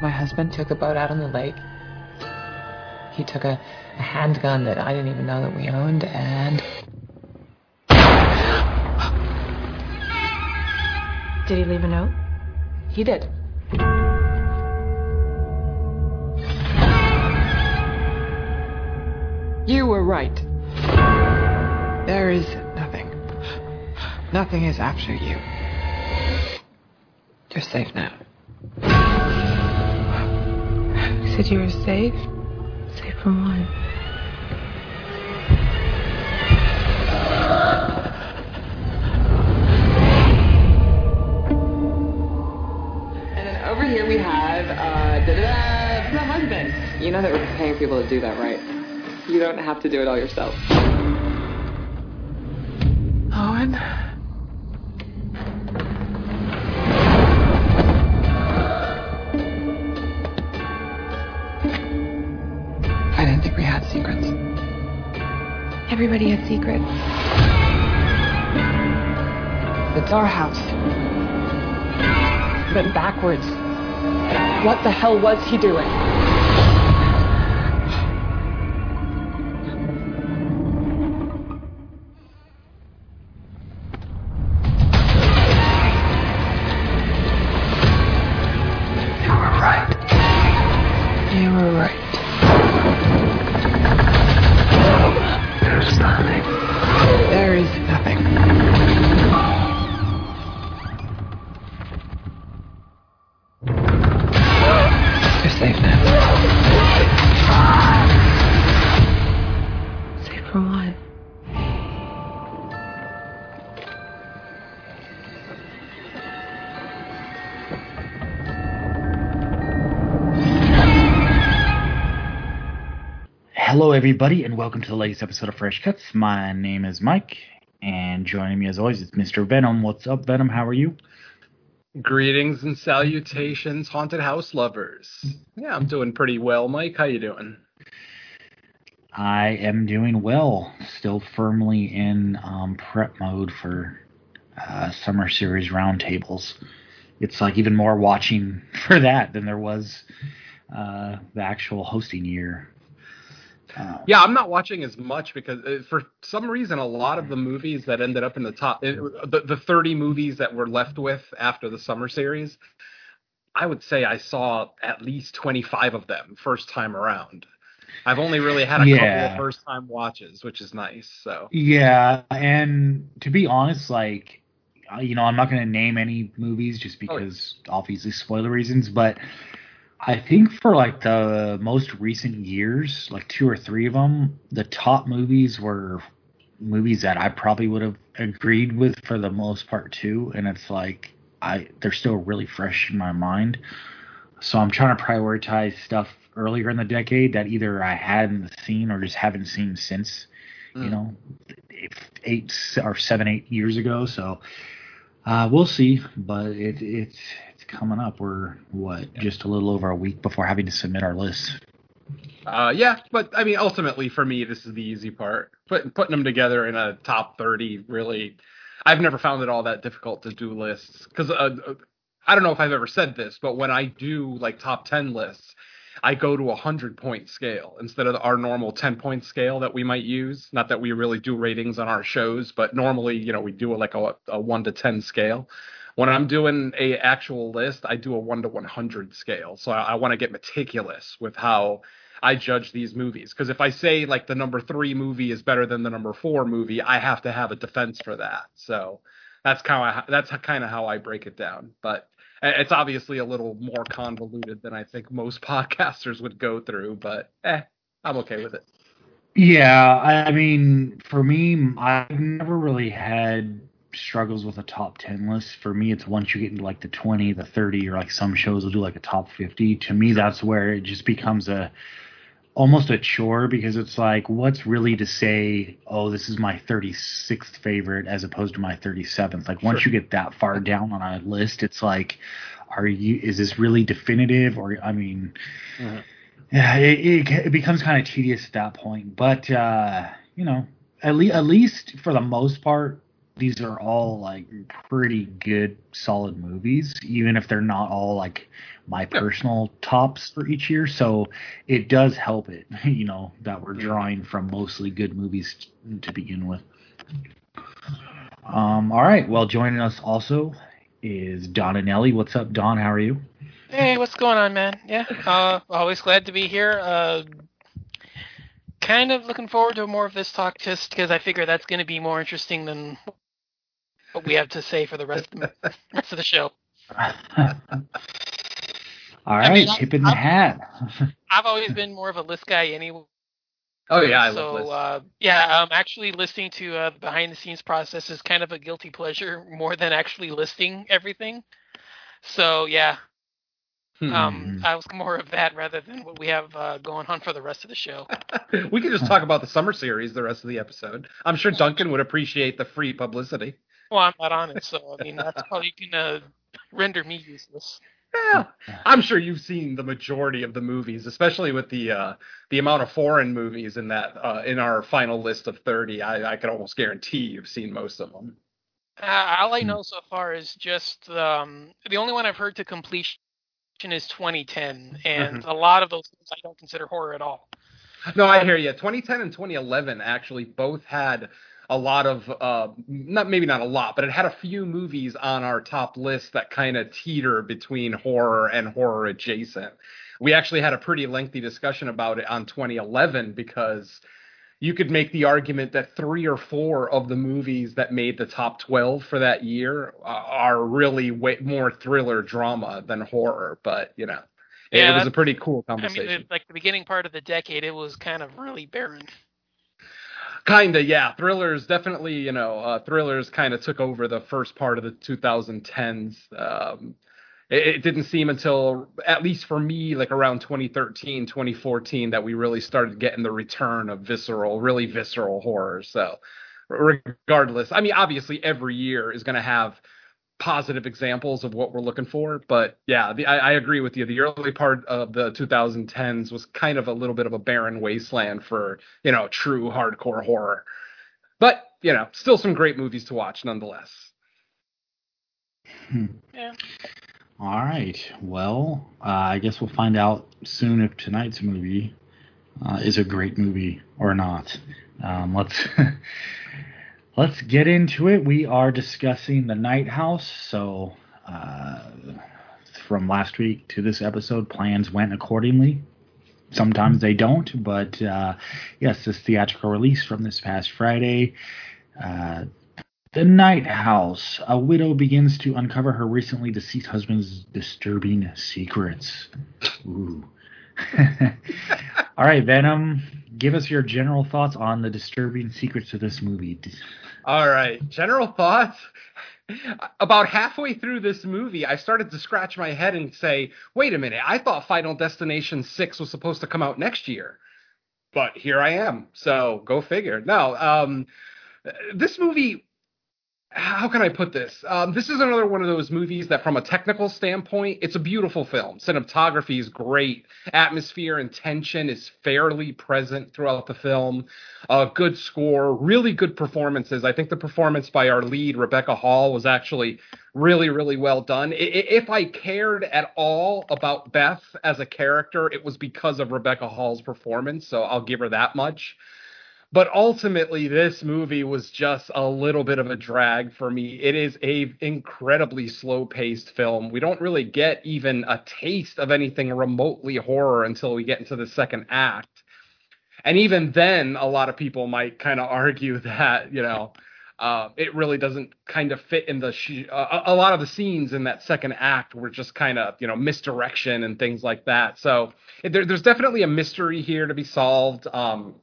My husband took a boat out on the lake. He took a, a handgun that I didn't even know that we owned, and Did he leave a note? he did. You were right. There is nothing. Nothing is after you. You're safe now. Said you were safe? Safe from what? And then over here we have uh, husband. You know that we're paying people to do that, right? You don't have to do it all yourself. Secrets. It's our house. But backwards. What the hell was he doing? Everybody, and welcome to the latest episode of Fresh Cuts. My name is Mike, and joining me as always is Mr. Venom. What's up, Venom? How are you? Greetings and salutations, haunted house lovers. Yeah, I'm doing pretty well, Mike. How you doing? I am doing well. Still firmly in um, prep mode for uh, summer series roundtables. It's like even more watching for that than there was uh, the actual hosting year. Uh, Yeah, I'm not watching as much because uh, for some reason a lot of the movies that ended up in the top it, the, the 30 movies that we're left with after the summer series, I would say I saw at least 25 of them first time around. I've only really had a Yeah. couple of first time watches, which is nice. So, Yeah, and to be honest, like uh, you know, I'm not going to name any movies just Oh, yeah. because obviously spoiler reasons, but I think for like the most recent years, like two or three of them, the top movies were movies that I probably would have agreed with for the most part too, and it's like I they're still really fresh in my mind. So I'm trying to prioritize stuff earlier in the decade that either I hadn't seen or just haven't seen since you Mm. know, eight, or seven, eight years ago. So uh, we'll see, but it, it's coming up. We're what just a little over a week before having to submit our list. uh, yeah, but I mean, ultimately for me, this is the easy part. Put, putting them together in a top 30 really, I've never found it all that difficult to do lists because uh, I don't know if I've ever said this, but when I do like top 10 lists, I go to a hundred point scale instead of our normal 10 point scale that we might use. Not that we really do ratings on our shows, but normally, you know, we do like a, a one to 10 scale. When I'm doing a actual list, I do a one to 100 scale. So I, I want to get meticulous with how I judge these movies. Because if I say like the number three movie is better than the number four movie, I have to have a defense for that. So that's kind of that's kind of how I break it down. But it's obviously a little more convoluted than I think most podcasters would go through. But eh, I'm okay with it. Yeah, I, I mean, for me, I've never really had struggles with a top 10 list. For me, it's once you get into like the 20, the 30, or like some shows will do like a top 50. To me, that's where it just becomes a almost a chore because it's like, what's really to say, oh, this is my 36th favorite as opposed to my 37th? Like, once Sure. you get that far down on a list, it's like, are you, is this really definitive? Or, I mean, Mhm. yeah, it, it, it becomes kind of tedious at that point. But uh, you know, at least at least for the most part, these are all like pretty good, solid movies, even if they're not all like my personal tops for each year. So it does help it, you know, that we're drawing from mostly good movies to begin with. Um, all right. Well, joining us also is Don and Ellie. What's up, Don? How are you? Hey, what's going on, man? Yeah, uh, always glad to be here. Uh, kind of looking forward to more of this talk just because I figure that's going to be more interesting than what we have to say for the rest of the, rest of the show. All right, mean, tip in the hat. I've always been more of a list guy anyway. Oh yeah, I so love lists. uh, yeah, um, actually listening to uh, the behind the scenes process is kind of a guilty pleasure more than actually listing everything. So yeah, Hmm. um, I was more of that rather than what we have uh, going on for the rest of the show. we could just talk about the summer series the rest of the episode. I'm sure Duncan would appreciate the free publicity. Well, I'm not on it, so I mean that's probably gonna render me useless. Yeah, I'm sure you've seen the majority of the movies, especially with the uh, the amount of foreign movies in that uh, in our final list of 30. I, I could almost guarantee you've seen most of them. Uh, all I know so far is just um, the only one I've heard to completion is 2010, and a lot of those things I don't consider horror at all. No, I hear you. 2010 and 2011 actually both had a lot of uh, not maybe not a lot, but it had a few movies on our top list that kind of teeter between horror and horror adjacent. We actually had a pretty lengthy discussion about it on 2011 because you could make the argument that three or four of the movies that made the top 12 for that year uh, are really way more thriller drama than horror. But you know, it, Yeah, it was a pretty cool conversation. I mean, like the beginning part of the decade, it was kind of really barren. Kinda, yeah. Thrillers definitely, you know, uh, thrillers kind of took over the first part of the 2010s. Um, it, it didn't seem until, at least for me, like around 2013, 2014, that we really started getting the return of visceral, really visceral horror. So, regardless, I mean, obviously, every year is going to have positive examples of what we're looking for. But yeah, the, I, I agree with you. The early part of the 2010s was kind of a little bit of a barren wasteland for you know true hardcore horror. But you know, still some great movies to watch nonetheless. Yeah. All right. Well, uh, I guess we'll find out soon if tonight's movie uh, is a great movie or not. Um, let's let's get into it. We are discussing the Night House. So, uh, from last week to this episode, plans went accordingly. Sometimes they don't, but uh, yes, this theatrical release from this past Friday. Uh, the Night House. A widow begins to uncover her recently deceased husband's disturbing secrets. Ooh. All right, Venom. Give us your general thoughts on the disturbing secrets of this movie. All right, general thoughts. About halfway through this movie, I started to scratch my head and say, "Wait a minute! I thought Final Destination Six was supposed to come out next year." But here I am. So go figure. No, um, this movie how can I put this? Um, this is another one of those movies that, from a technical standpoint, it's a beautiful film. Cinematography is great. Atmosphere and tension is fairly present throughout the film. A good score, really good performances. I think the performance by our lead, Rebecca Hall, was actually really, really well done. If I cared at all about Beth as a character, it was because of Rebecca Hall's performance. So I'll give her that much but ultimately this movie was just a little bit of a drag for me. It is a incredibly slow paced film. We don't really get even a taste of anything remotely horror until we get into the second act. And even then a lot of people might kind of argue that you know uh, it really doesn't kind of fit in the sh- uh, a lot of the scenes in that second act were just kind of you know misdirection and things like that. So there, there's definitely a mystery here to be solved. Um,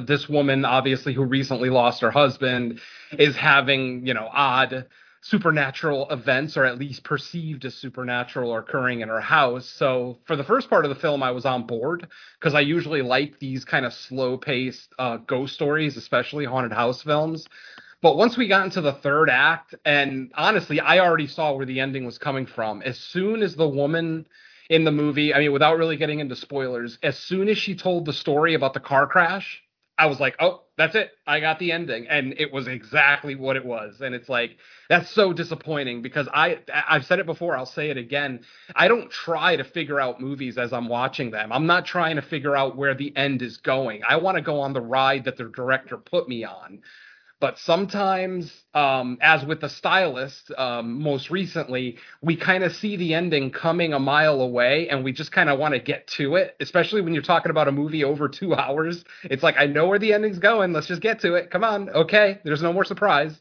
this woman obviously who recently lost her husband is having you know odd supernatural events or at least perceived as supernatural occurring in her house. So for the first part of the film i was on board because i usually like these kind of slow paced uh, ghost stories especially haunted house films. But once we got into the third act and honestly i already saw where the ending was coming from. As soon as the woman in the movie. I mean, without really getting into spoilers, as soon as she told the story about the car crash I was like, oh, that's it. I got the ending, and it was exactly what it was. And it's like that's so disappointing because I I've said it before. I'll say it again. I don't try to figure out movies as I'm watching them. I'm not trying to figure out where the end is going. I want to go on the ride that the director put me on. But sometimes, um, as with the stylist, um, most recently, we kind of see the ending coming a mile away and we just kind of want to get to it, especially when you're talking about a movie over two hours. It's like, I know where the ending's going. Let's just get to it. Come on. Okay. There's no more surprise.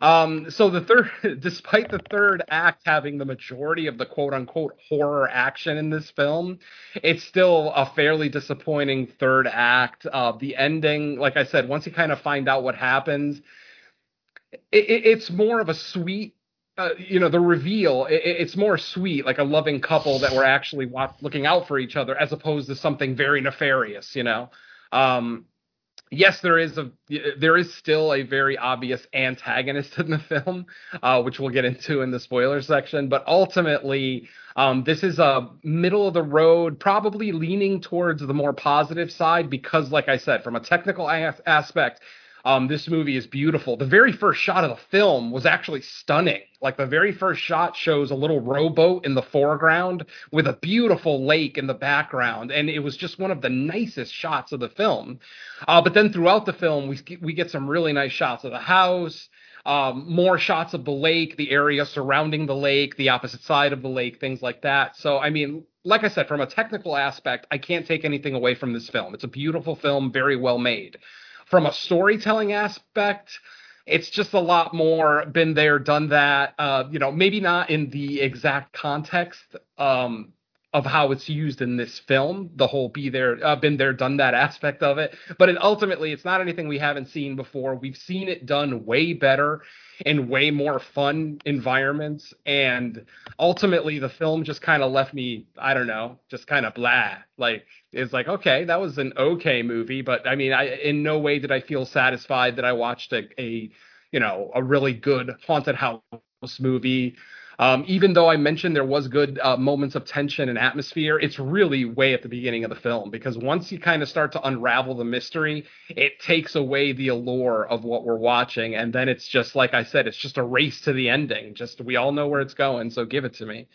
Um, so the third, despite the third act having the majority of the quote unquote horror action in this film, it's still a fairly disappointing third act. Uh, the ending, like I said, once you kind of find out what happens, it, it, it's more of a sweet. Uh, you know the reveal it, it's more sweet like a loving couple that were actually looking out for each other as opposed to something very nefarious you know um, yes, there is a there is still a very obvious antagonist in the film, uh, which we'll get into in the spoiler section. But ultimately, um, this is a middle of the road, probably leaning towards the more positive side because, like I said, from a technical aspect, um, this movie is beautiful. The very first shot of the film was actually stunning. Like the very first shot shows a little rowboat in the foreground with a beautiful lake in the background, and it was just one of the nicest shots of the film. Uh, but then throughout the film, we we get some really nice shots of the house. Um, more shots of the lake, the area surrounding the lake, the opposite side of the lake, things like that. So, I mean, like I said, from a technical aspect, I can't take anything away from this film. It's a beautiful film, very well made from a storytelling aspect, it's just a lot more been there, done that. Uh, you know, maybe not in the exact context um, of how it's used in this film, the whole be there, uh, been there, done that aspect of it. But it, ultimately, it's not anything we haven't seen before. We've seen it done way better in way more fun environments. And ultimately, the film just kind of left me, I don't know, just kind of blah. Like, it's like, okay, that was an okay movie, but I mean, I in no way did I feel satisfied that I watched a, a you know, a really good haunted house movie um, even though I mentioned there was good uh, moments of tension and atmosphere, it's really way at the beginning of the film because once you kind of start to unravel the mystery, it takes away the allure of what we're watching, and then it's just like I said, it's just a race to the ending. Just we all know where it's going, so give it to me.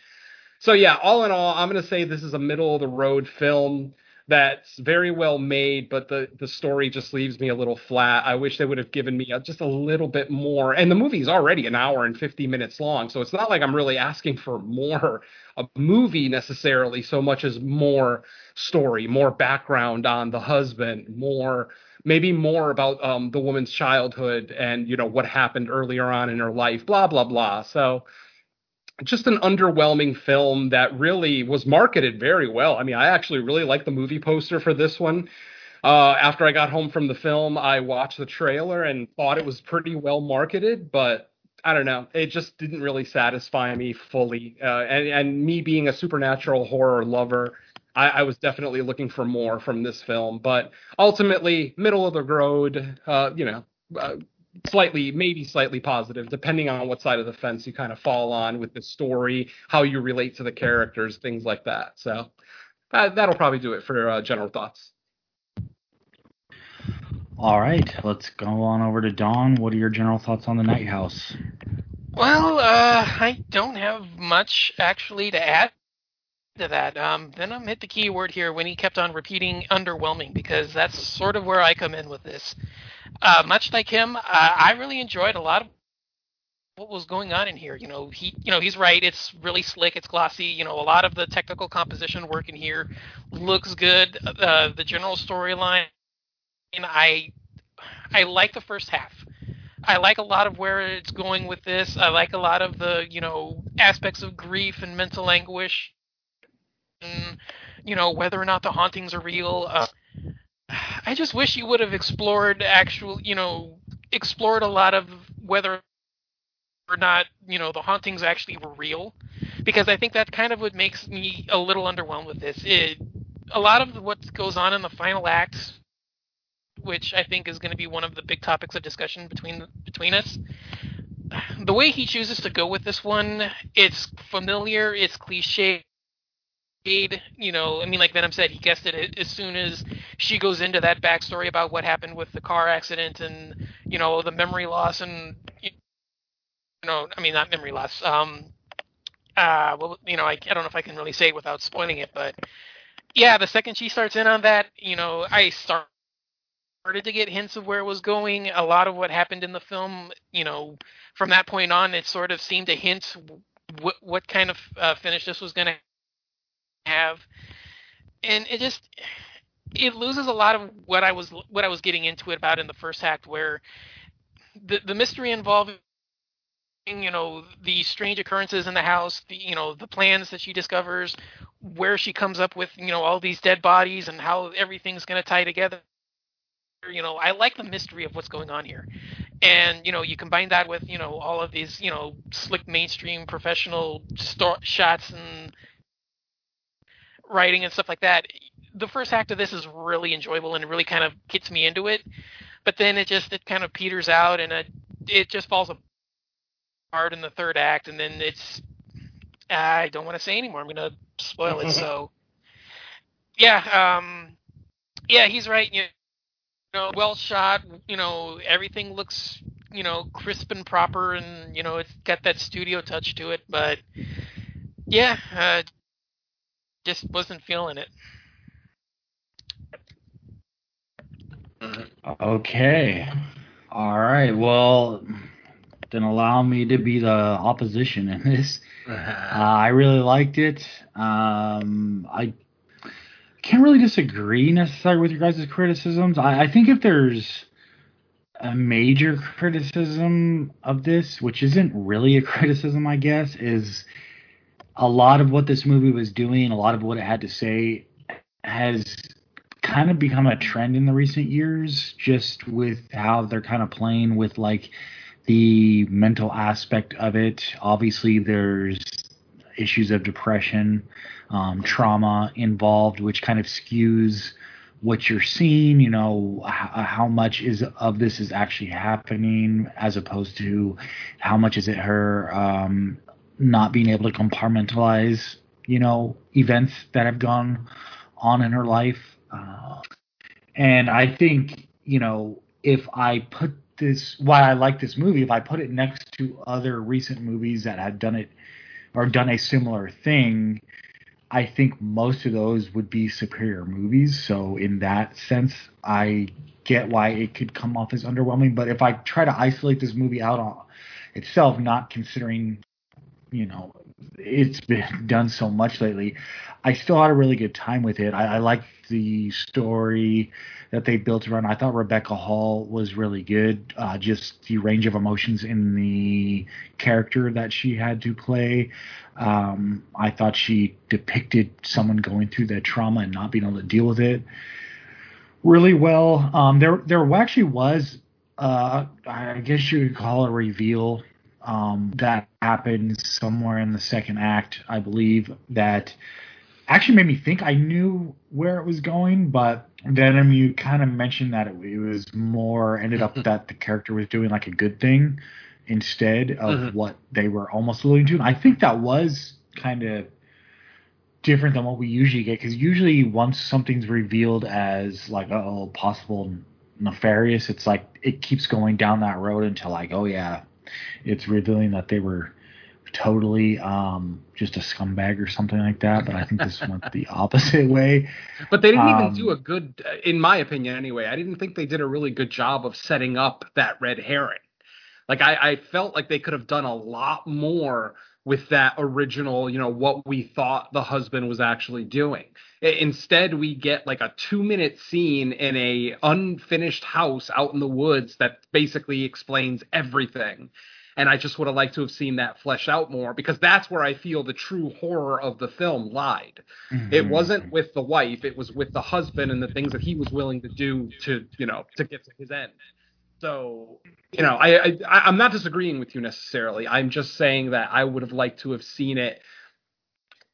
So yeah, all in all, I'm gonna say this is a middle of the road film that's very well made, but the the story just leaves me a little flat. I wish they would have given me a, just a little bit more. And the movie's already an hour and 50 minutes long, so it's not like I'm really asking for more a movie necessarily, so much as more story, more background on the husband, more maybe more about um, the woman's childhood and you know what happened earlier on in her life, blah blah blah. So just an underwhelming film that really was marketed very well. I mean, I actually really like the movie poster for this one. Uh, after I got home from the film, I watched the trailer and thought it was pretty well marketed, but I don't know. It just didn't really satisfy me fully. Uh, and, and me being a supernatural horror lover, I, I, was definitely looking for more from this film. But ultimately, middle of the road, uh, you know, uh, slightly, maybe slightly positive, depending on what side of the fence you kind of fall on with the story, how you relate to the characters, things like that. So that, that'll probably do it for uh, general thoughts. All right, let's go on over to Dawn. What are your general thoughts on the Night House? Well, uh, I don't have much actually to add to that. Um, Venom hit the key word here when he kept on repeating underwhelming because that's sort of where I come in with this. Uh, much like him, uh, I really enjoyed a lot of what was going on in here. You know, he, you know, he's right. It's really slick. It's glossy. You know, a lot of the technical composition work in here looks good. Uh, the general storyline, and I, I like the first half. I like a lot of where it's going with this. I like a lot of the, you know, aspects of grief and mental anguish. And, you know, whether or not the hauntings are real. Uh, I just wish you would have explored actual, you know, explored a lot of whether or not, you know, the hauntings actually were real, because I think that kind of what makes me a little underwhelmed with this. It, a lot of what goes on in the final act, which I think is going to be one of the big topics of discussion between between us. The way he chooses to go with this one, it's familiar, it's cliche, you know, I mean, like Venom said, he guessed it as soon as she goes into that backstory about what happened with the car accident and you know the memory loss and you know I mean not memory loss um uh well you know I, I don't know if I can really say it without spoiling it but yeah the second she starts in on that you know I start started to get hints of where it was going. A lot of what happened in the film, you know, from that point on, it sort of seemed to hint what, what kind of uh, finish this was going to have, and it just it loses a lot of what I was what I was getting into it about in the first act, where the the mystery involving you know the strange occurrences in the house the you know the plans that she discovers where she comes up with you know all these dead bodies and how everything's going to tie together. You know i like the mystery of what's going on here. And you know you combine that with you know all of these you know slick mainstream professional shots and writing and stuff like that the first act of this is really enjoyable and it really kind of gets me into it but then it just it kind of peters out and it it just falls apart in the third act and then it's i don't want to say anymore i'm going to spoil it so yeah um yeah he's right you know, well shot. You know, everything looks, you know, crisp and proper, and you know, it's got that studio touch to it. But yeah, uh, just wasn't feeling it. Okay. All right. Well, then allow me to be the opposition in this. Uh, I really liked it. Um, I can't really disagree necessarily with your guys' criticisms. I, I think if there's a major criticism of this, which isn't really a criticism, I guess, is a lot of what this movie was doing, a lot of what it had to say, has kind of become a trend in the recent years, just with how they're kind of playing with like the mental aspect of it. Obviously, there's issues of depression, um, trauma involved, which kind of skews what you're seeing. You know, h- how much is of this is actually happening, as opposed to how much is it her um, not being able to compartmentalize, you know, events that have gone on in her life. Uh, and I think, you know, if I put this, why I like this movie, if I put it next to other recent movies that have done it or done a similar thing, I think most of those would be superior movies. So in that sense, I get why it could come off as underwhelming. But if I try to isolate this movie out on itself, not considering, you know, it's been done so much lately, I still had a really good time with it. I, I liked the story that they built around. I thought Rebecca Hall was really good. Uh, just the range of emotions in the character that she had to play. Um, I thought she depicted someone going through that trauma and not being able to deal with it really well. Um, there, there actually was, uh, I guess you could call a reveal um, that happened somewhere in the second act, I believe, that actually made me think I knew where it was going, but then you kind of mentioned that it, it, was more ended up that the character was doing like a good thing instead of mm-hmm. what they were almost alluding to. And I think that was kind of different than what we usually get because usually once something's revealed as like oh possible nefarious, it's like it keeps going down that road until like oh yeah, it's revealing that they were totally um, just a scumbag or something like that. But I think this went the opposite way. But they didn't um, even do a good, in my opinion, anyway. I didn't think they did a really good job of setting up that red herring. Like I, I felt like they could have done a lot more with that original, you know, what we thought the husband was actually doing. Instead, we get like a two minute scene in a unfinished house out in the woods that basically explains everything and I just would have liked to have seen that flesh out more because that's where I feel the true horror of the film lied. Mm-hmm. It wasn't with the wife, it was with the husband and the things that he was willing to do to, you know, to get to his end. So, you know, I, I I'm not disagreeing with you necessarily. I'm just saying that I would have liked to have seen it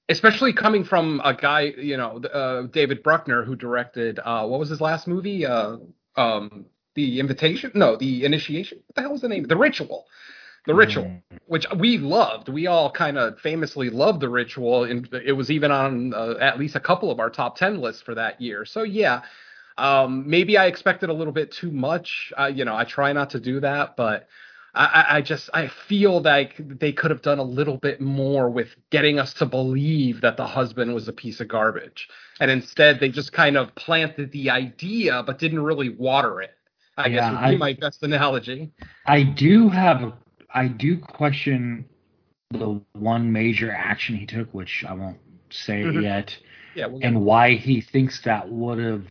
especially coming from a guy, you know, uh, David Bruckner, who directed uh, what was his last movie? Uh, um, the Invitation? No, the Initiation. What the hell was the name? The Ritual. The Ritual, mm. which we loved. We all kind of famously loved The Ritual, and it was even on uh, at least a couple of our top 10 lists for that year. So, yeah, Um, maybe I expected a little bit too much. Uh, you know, I try not to do that, but I, I just I feel like they could have done a little bit more with getting us to believe that the husband was a piece of garbage, and instead they just kind of planted the idea but didn't really water it. I Yeah, guess would be I- my best analogy. I do have, I do question the one major action he took, which I won't say Mhm. yet, Yeah, we'll and why he thinks that would have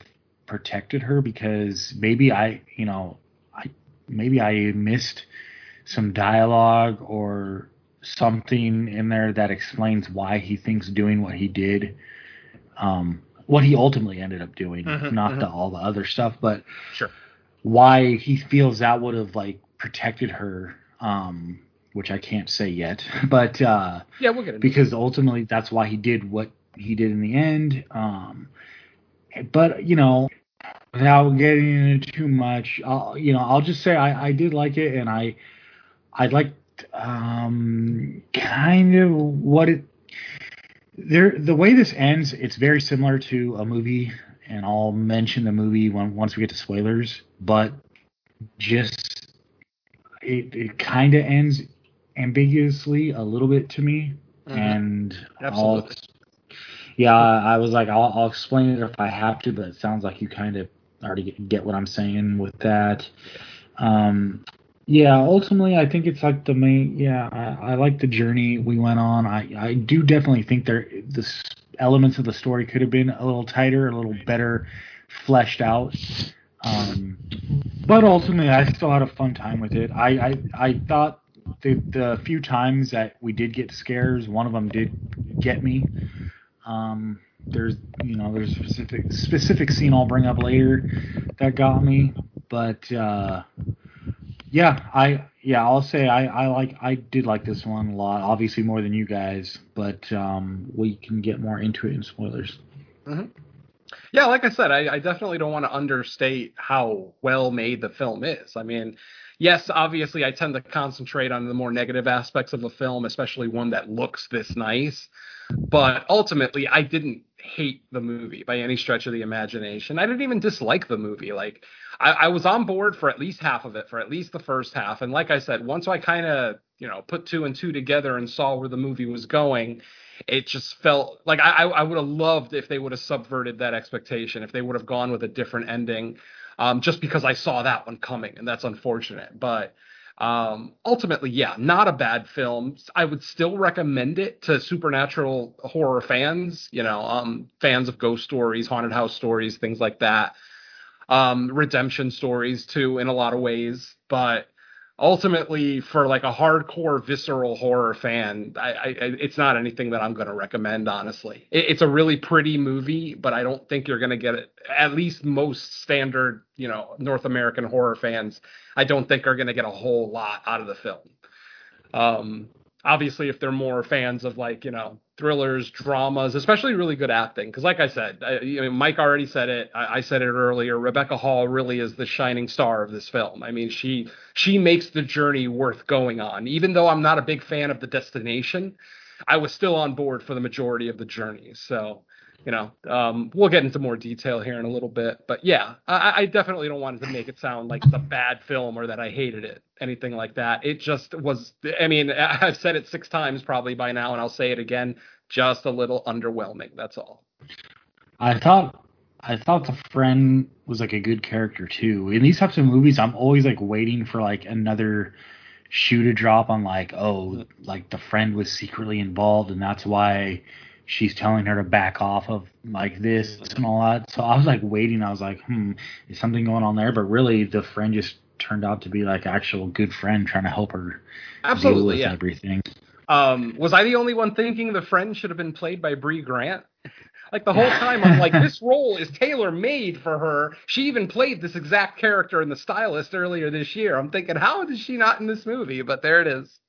protected her. Because maybe I, you know, I maybe I missed some dialogue or something in there that explains why he thinks doing what he did, um, what he ultimately ended up doing, Mhm, not the all the other stuff, but sure. why he feels that would have like protected her um which I can't say yet but uh Yeah, we'll get it. because ultimately that's why he did what he did in the end um but you know without getting into too much I'll, you know I'll just say I I did like it and I I liked um kind of what it there the way this ends it's very similar to a movie and I'll mention the movie when once we get to spoilers but just it it kind of ends ambiguously a little bit to me Mhm. and Absolutely. I'll yeah I was like I'll, I'll explain it if I have to but it sounds like you kind of already get, get what I'm saying with that um yeah ultimately I think it's like the main yeah I, I like the journey we went on. I I do definitely think there the elements of the story could have been a little tighter a little better fleshed out. Um but ultimately I still had a fun time with it. I I, I thought the the few times that we did get scares one of them did get me. Um there's you know there's a specific specific scene I'll bring up later that got me but uh yeah I yeah I'll say I I like I did like this one a lot obviously more than you guys but um we can get more into it in spoilers Yeah, like I said, I, I definitely don't want to understate how well made the film is. I mean, yes, obviously, I tend to concentrate on the more negative aspects of a film, especially one that looks this nice. But ultimately, I didn't hate the movie by any stretch of the imagination. I didn't even dislike the movie. Like, I, I was on board for at least half of it, for at least the first half. And like I said, once I kind of, you know, put two and two together and saw where the movie was going, it just felt like I, I would have loved if they would have subverted that expectation, if they would have gone with a different ending, um, just because I saw that one coming, and that's unfortunate. But um, ultimately, yeah, not a bad film. I would still recommend it to supernatural horror fans, you know, um, fans of ghost stories, haunted house stories, things like that. Um, redemption stories too, in a lot of ways, but ultimately for like a hardcore visceral horror fan I, I it's not anything that i'm going to recommend honestly. It, it's a really pretty movie but i don't think you're going to get it. At least most standard you know north american horror fans i don't think are going to get a whole lot out of the film. Um obviously if they're more fans of like you know thrillers dramas especially really good acting. Because like i said I, mike already said it I, I said it earlier rebecca hall really is the shining star of this film. I mean she she makes the journey worth going on. Even though i'm not a big fan of the destination i was still on board for the majority of the journey. So you know um, we'll get into more detail here in a little bit but yeah I, I definitely don't want to make it sound like it's a bad film or that i hated it anything like that. It just was i mean i've said it six times probably by now and i'll say it again just a little underwhelming that's all. I thought I thought the friend was like a good character too. In these types of movies, I'm always like waiting for like another shoe to drop on like, oh, like the friend was secretly involved and that's why she's telling her to back off of like this and all that. So I was like waiting. I was like, hmm, is something going on there? But really, the friend just turned out to be like actual good friend trying to help her deal absolutely with yeah everything. Um, was I the only one thinking the friend should have been played by Brea Grant? Like the whole time, I'm like, this role is tailor made for her. She even played this exact character in The Stylist earlier this year. I'm thinking, how is she not in this movie? But there it is.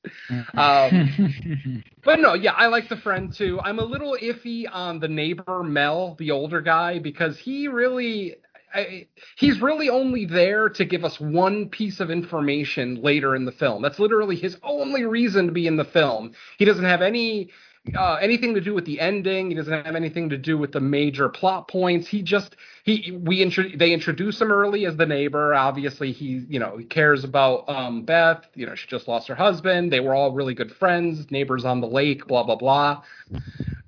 Um, But no, yeah, I like the friend too. I'm a little iffy on the neighbor Mel, the older guy, because he really. I, he's really only there to give us one piece of information later in the film. That's literally his only reason to be in the film. He doesn't have any uh, anything to do with the ending. He doesn't have anything to do with the major plot points. He just he we intro- they introduce him early as the neighbor. Obviously, he you know he cares about um, Beth. You know she just lost her husband. They were all really good friends, neighbors on the lake. Blah blah blah.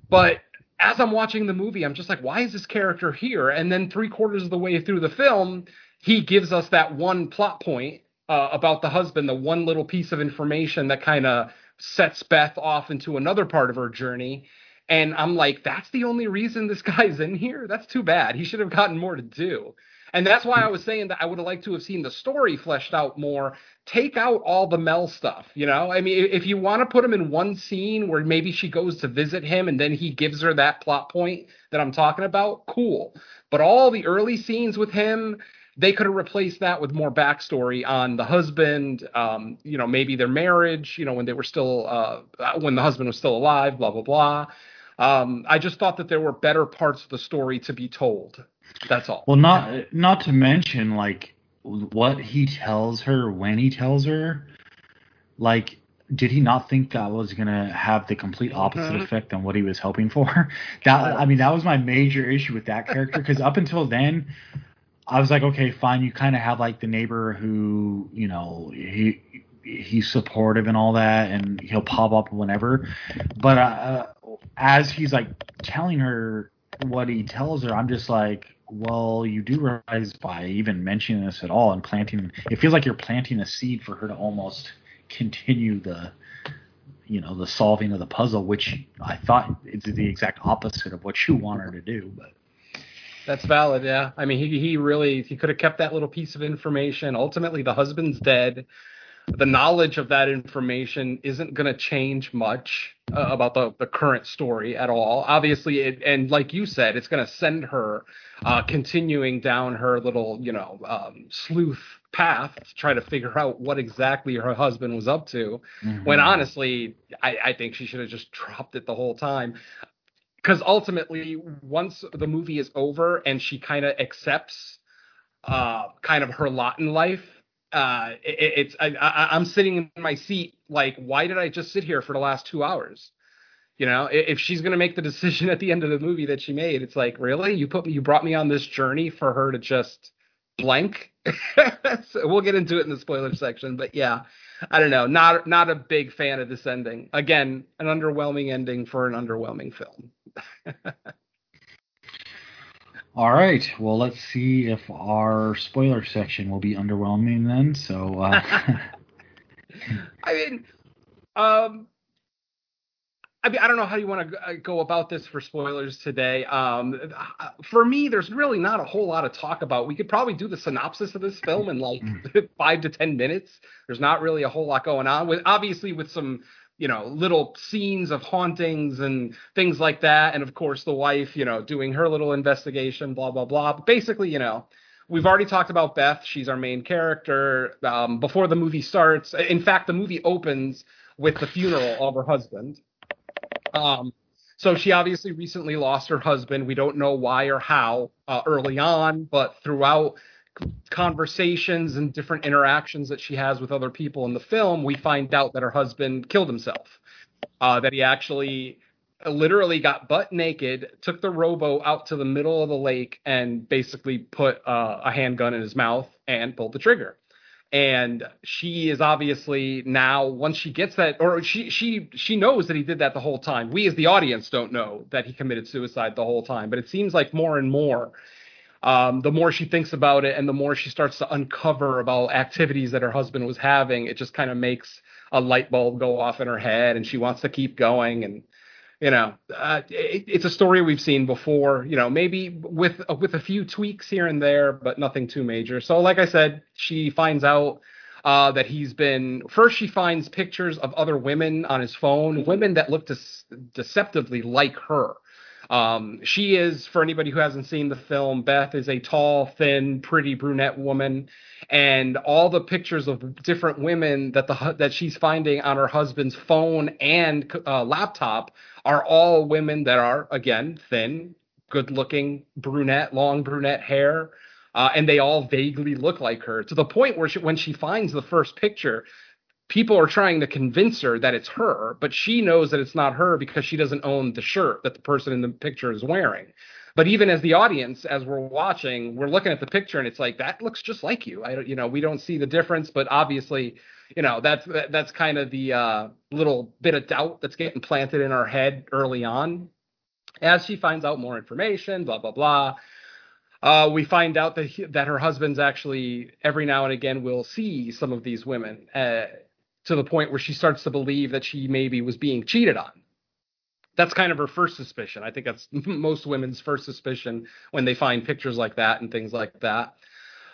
But as I'm watching the movie, I'm just like, why is this character here? And then three quarters of the way through the film, he gives us that one plot point uh, about the husband, the one little piece of information that kind of sets Beth off into another part of her journey. And I'm like, that's the only reason this guy's in here? That's too bad. He should have gotten more to do. And that's why I was saying that I would have liked to have seen the story fleshed out more. Take out all the Mel stuff, you know? I mean, if you want to put him in one scene where maybe she goes to visit him and then he gives her that plot point that I'm talking about, cool. But all the early scenes with him, they could have replaced that with more backstory on the husband, um, you know, maybe their marriage, you know, when they were still, uh, when the husband was still alive, blah, blah, blah. Um, I just thought that there were better parts of the story to be told. That's all. Well, not not to mention like what he tells her when he tells her. Like, did he not think that was gonna have the complete opposite Mhm. effect than what he was hoping for? That I mean, that was my major issue with that character because up until then, I was like, okay, fine. You kind of have like the neighbor who, you know, he he's supportive and all that, and he'll pop up whenever. But uh, as he's like telling her what he tells her, I'm just like, well, you do realize by even mentioning this at all and planting, it feels like you're planting a seed for her to almost continue the, you know, the solving of the puzzle, which I thought is the exact opposite of what you want her to do. But That's valid, yeah. I mean, he he really he could have kept that little piece of information. Ultimately, the husband's dead. The knowledge of that information isn't going to change much uh, about the the current story at all. Obviously, it, and like you said, it's going to send her uh, continuing down her little, you know, um, sleuth path to try to figure out what exactly her husband was up to. When honestly, I, I think she should have just dropped it the whole time because ultimately once the movie is over and she kind of accepts uh kind of her lot in life uh it, it's I, i'm sitting in my seat like why did i just sit here for the last two hours? You know if she's going to make the decision at the end of the movie that she made it's like really? You put me you brought me on this journey for her to just blank? So we'll get into it in the spoiler section but yeah i don't know not not a big fan of this ending again an underwhelming ending for an underwhelming film all right, well, let's see if our spoiler section will be underwhelming then. So, uh, I mean, um, I mean, I don't know how you want to go about this for spoilers today. Um, for me, there's really not a whole lot to talk about. We could probably do the synopsis of this film in like five to ten minutes. There's not really a whole lot going on. With obviously with some you know little scenes of hauntings and things like that, and of course the wife, you know, doing her little investigation, blah blah blah. But basically, you know. We've already talked about Beth. She's our main character. Um, before the movie starts, in fact, the movie opens with the funeral of her husband. Um, so she obviously recently lost her husband. We don't know why or how uh, early on, but throughout conversations and different interactions that she has with other people in the film, we find out that her husband killed himself. Uh, that he actually literally got butt naked, took the robo out to the middle of the lake, and basically put uh, a handgun in his mouth and pulled the trigger and she is obviously now once she gets that or she she she knows that he did that the whole time. We as the audience don't know that he committed suicide the whole time but it seems like more and more um, the more she thinks about it and the more she starts to uncover about activities that her husband was having it just kind of makes a light bulb go off in her head and she wants to keep going and you know, uh, it, it's a story we've seen before. You know, maybe with uh, with a few tweaks here and there, but nothing too major. So, like I said, she finds out uh, that he's been. First, she finds pictures of other women on his phone, women that look deceptively like her. Um, she is, for anybody who hasn't seen the film, Beth is a tall, thin, pretty brunette woman, and all the pictures of different women that the that she's finding on her husband's phone and uh, laptop are all women that are again thin, good-looking, brunette, long brunette hair, uh, and they all vaguely look like her to the point where she, when she finds the first picture, people are trying to convince her that it's her, but she knows that it's not her because she doesn't own the shirt that the person in the picture is wearing. But even as the audience, as we're watching, we're looking at the picture and it's like that looks just like you. I don't, you know, we don't see the difference, but obviously, you know, that's that's kind of the uh, little bit of doubt that's getting planted in our head early on. As she finds out more information, blah blah blah. Uh, we find out that he, that her husband's actually every now and again will see some of these women. Uh, to the point where she starts to believe that she maybe was being cheated on. That's kind of her first suspicion. I think that's most women's first suspicion when they find pictures like that and things like that.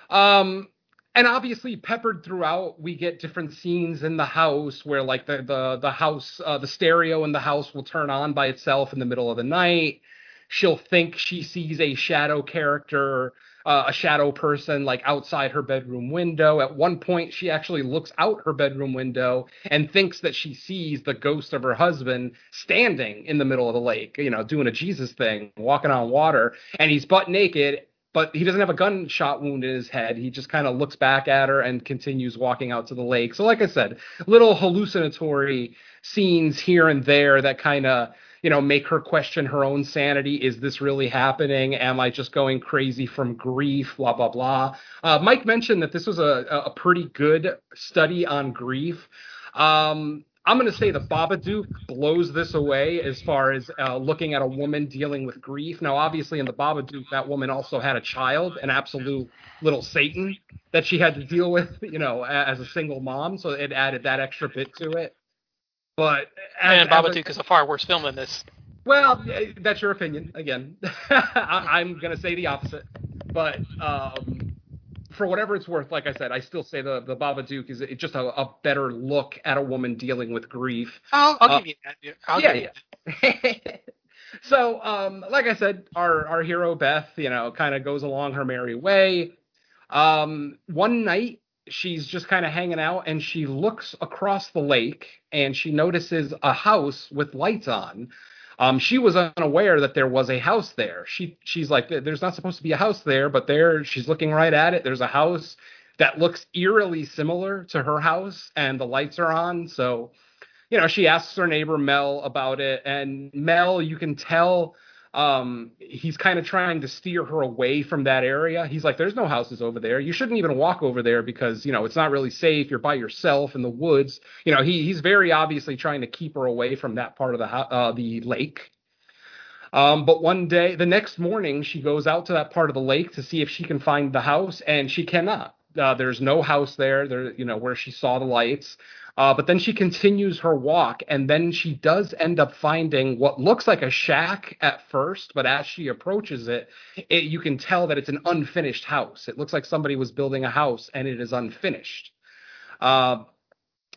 Um, and obviously peppered throughout, we get different scenes in the house where like the the the house, uh, the stereo in the house will turn on by itself in the middle of the night. She'll think she sees a shadow character uh, a shadow person like outside her bedroom window. At one point, she actually looks out her bedroom window and thinks that she sees the ghost of her husband standing in the middle of the lake, you know, doing a Jesus thing, walking on water, and he's butt naked. But he doesn't have a gunshot wound in his head. He just kind of looks back at her and continues walking out to the lake. So, like I said, little hallucinatory scenes here and there that kind of you know, make her question her own sanity. Is this really happening? Am I just going crazy from grief? Blah blah blah. Uh, Mike mentioned that this was a a pretty good study on grief. Um, I'm going to say the Babadook blows this away as far as uh, looking at a woman dealing with grief. Now, obviously, in the Babadook, that woman also had a child, an absolute little Satan that she had to deal with, you know, as a single mom. So it added that extra bit to it. But as, and Babadook a, is a far worse film than this. Well, that's your opinion. Again, I, am going to say the opposite. But um, for whatever it's worth, like I said, I still say the the Babadook is just a, a better look at a woman dealing with grief. I'll, I'll uh, give you that. I'll yeah, yeah. so, um, like I said, our our hero Beth, you know, kind of goes along her merry way. Um, one night she's just kind of hanging out and she looks across the lake and she notices a house with lights on. Um, she was unaware that there was a house there. She she's like, there's not supposed to be a house there, but there she's looking right at it. There's a house that looks eerily similar to her house, and the lights are on. So, you know, she asks her neighbor Mel about it, and Mel, you can tell um, he's kind of trying to steer her away from that area. He's like, "There's no houses over there. You shouldn't even walk over there because you know it's not really safe. You're by yourself in the woods." You know, he he's very obviously trying to keep her away from that part of the uh, the lake. Um, but one day, the next morning, she goes out to that part of the lake to see if she can find the house, and she cannot. Uh, there's no house there. There, you know, where she saw the lights. Uh, but then she continues her walk, and then she does end up finding what looks like a shack at first, but as she approaches it, it, you can tell that it's an unfinished house. It looks like somebody was building a house, and it is unfinished. Uh,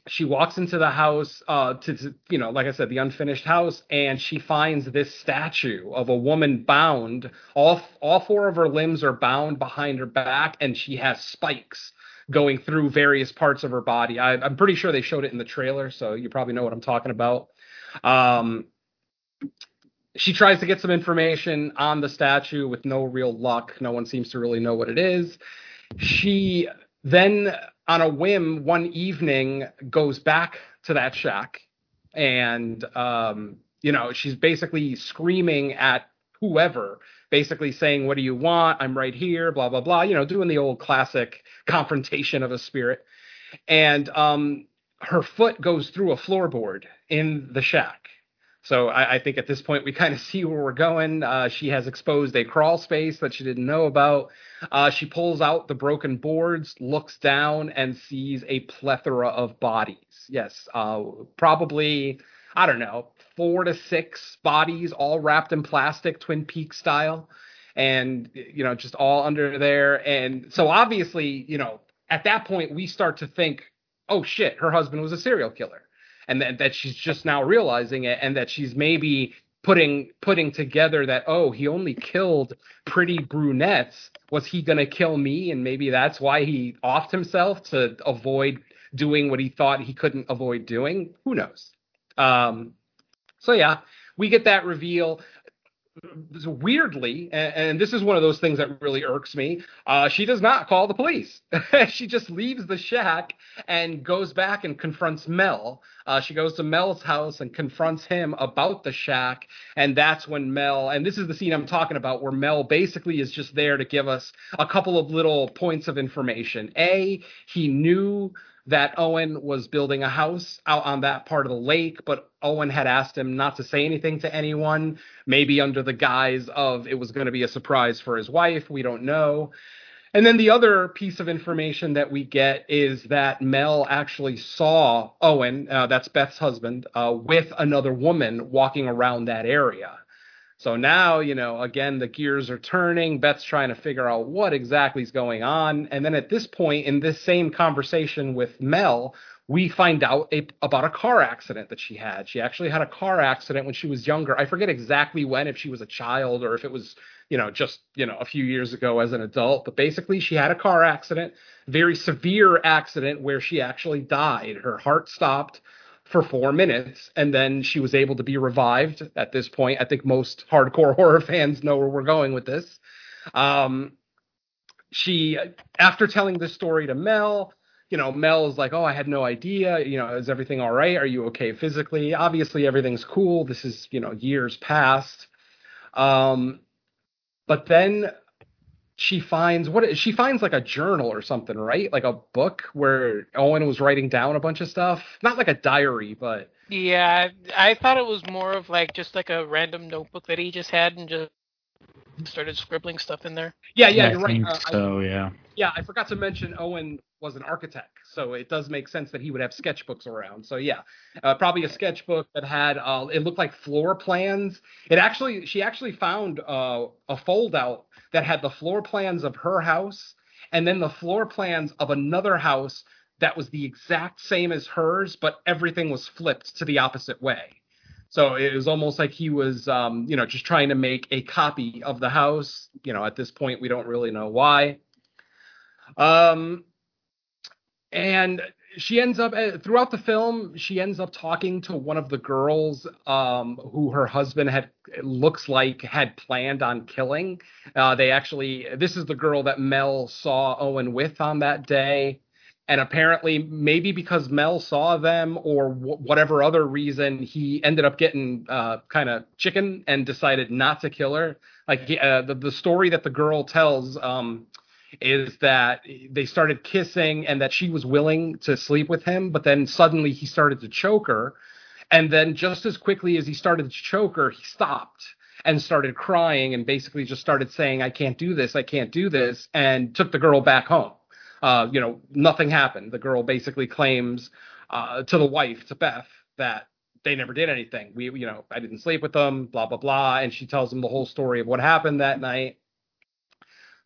she walks into the house uh, to, to, you know, like I said, the unfinished house, and she finds this statue of a woman bound. All all four of her limbs are bound behind her back, and she has spikes going through various parts of her body. I, am pretty sure they showed it in the trailer, so you probably know what I'm talking about. Um, she tries to get some information on the statue with no real luck. No one seems to really know what it is. She then, on a whim, one evening goes back to that shack and, um, you know, she's basically screaming at whoever basically saying, What do you want? I'm right here, blah, blah, blah, you know, doing the old classic confrontation of a spirit. And um, her foot goes through a floorboard in the shack. So I, I think at this point we kind of see where we're going. Uh, she has exposed a crawl space that she didn't know about. Uh, she pulls out the broken boards, looks down, and sees a plethora of bodies. Yes, uh, probably I don't know four to six bodies, all wrapped in plastic, Twin Peaks style, and you know just all under there. And so obviously, you know, at that point we start to think, oh shit, her husband was a serial killer, and that, that she's just now realizing it, and that she's maybe putting putting together that oh he only killed pretty brunettes. Was he going to kill me? And maybe that's why he offed himself to avoid doing what he thought he couldn't avoid doing? Who knows? Um, so yeah, we get that reveal. weirdly, and, and, this is one of those things that really irks me, uh, she does not call the police. she just leaves the shack and goes back and confronts Mel. Uh, she goes to Mel's house and confronts him about the shack, and that's when Mel, and this is the scene I'm talking about, where Mel basically is just there to give us a couple of little points of information. A, he knew that Owen was building a house out on that part of the lake, but Owen had asked him not to say anything to anyone, maybe under the guise of it was going to be a surprise for his wife. We don't know. And then the other piece of information that we get is that Mel actually saw Owen, uh, that's Beth's husband, uh, with another woman walking around that area. So now, you know, again, the gears are turning. Beth's trying to figure out what exactly is going on. And then at this point, in this same conversation with Mel, we find out a, about a car accident that she had. She actually had a car accident when she was younger. I forget exactly when, if she was a child or if it was, you know, just, you know, a few years ago as an adult. But basically, she had a car accident, very severe accident where she actually died. Her heart stopped for four minutes, and then she was able to be revived. At this point, I think most hardcore horror fans know where we're going with this. Um, she, after telling this story to Mel, you know, Mel is like, "Oh, I had no idea. You know, is everything all right? Are you okay physically? Obviously, everything's cool. This is, you know, years past." Um, but then she finds what she finds like a journal or something, right? Like a book where Owen was writing down a bunch of stuff. Not like a diary, but yeah, I thought it was more of like just like a random notebook that he just had and just started scribbling stuff in there. Yeah, yeah, I you're think right. Uh, so, I, yeah. Yeah, I forgot to mention Owen was an architect, so it does make sense that he would have sketchbooks around. So yeah, uh, probably a sketchbook that had uh, it looked like floor plans. It actually she actually found uh, a fold out that had the floor plans of her house and then the floor plans of another house that was the exact same as hers, but everything was flipped to the opposite way. So it was almost like he was, um, you know, just trying to make a copy of the house. You know, at this point, we don't really know why. Um, and she ends up uh, throughout the film she ends up talking to one of the girls um, who her husband had looks like had planned on killing. Uh, they actually this is the girl that mel saw owen with on that day. And apparently maybe because mel saw them or w- whatever other reason he ended up getting uh, kind of chicken and decided not to kill her. Like uh, the, the story that the girl tells um, is that they started kissing and that she was willing to sleep with him, but then suddenly he started to choke her. And then just as quickly as he started to choke her, he stopped and started crying and basically just started saying, I can't do this, I can't do this, and took the girl back home. Uh, you know, nothing happened. The girl basically claims uh, to the wife, to Beth, that they never did anything. We, you know, I didn't sleep with them, blah, blah, blah. And she tells him the whole story of what happened that night.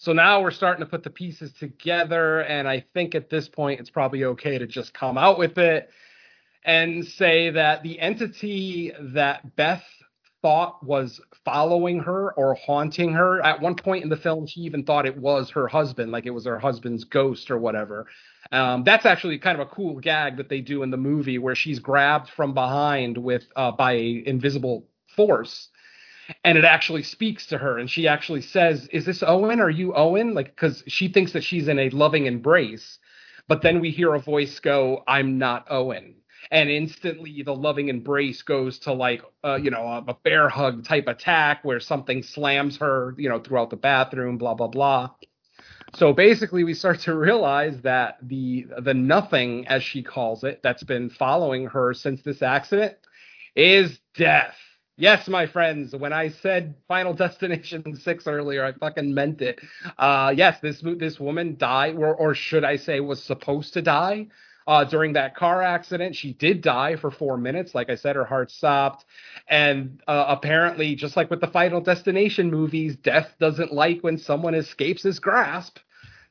So now we're starting to put the pieces together, and I think at this point it's probably okay to just come out with it and say that the entity that Beth thought was following her or haunting her. At one point in the film, she even thought it was her husband, like it was her husband's ghost or whatever. Um, that's actually kind of a cool gag that they do in the movie where she's grabbed from behind with uh, by invisible force and it actually speaks to her and she actually says is this owen? Are you owen? Like because she thinks that she's in a loving embrace but then we hear a voice go i'm not owen. And instantly the loving embrace goes to like uh, you know a, a bear hug type attack where something slams her you know throughout the bathroom blah blah blah. So basically we start to realize that the the nothing as she calls it that's been following her since this accident is death Yes, my friends, when I said Final Destination 6 earlier, I fucking meant it. Uh, yes, this this woman died, or, or should I say, was supposed to die uh, during that car accident. She did die for four minutes. Like I said, her heart stopped. And uh, apparently, just like with the Final Destination movies, death doesn't like when someone escapes his grasp.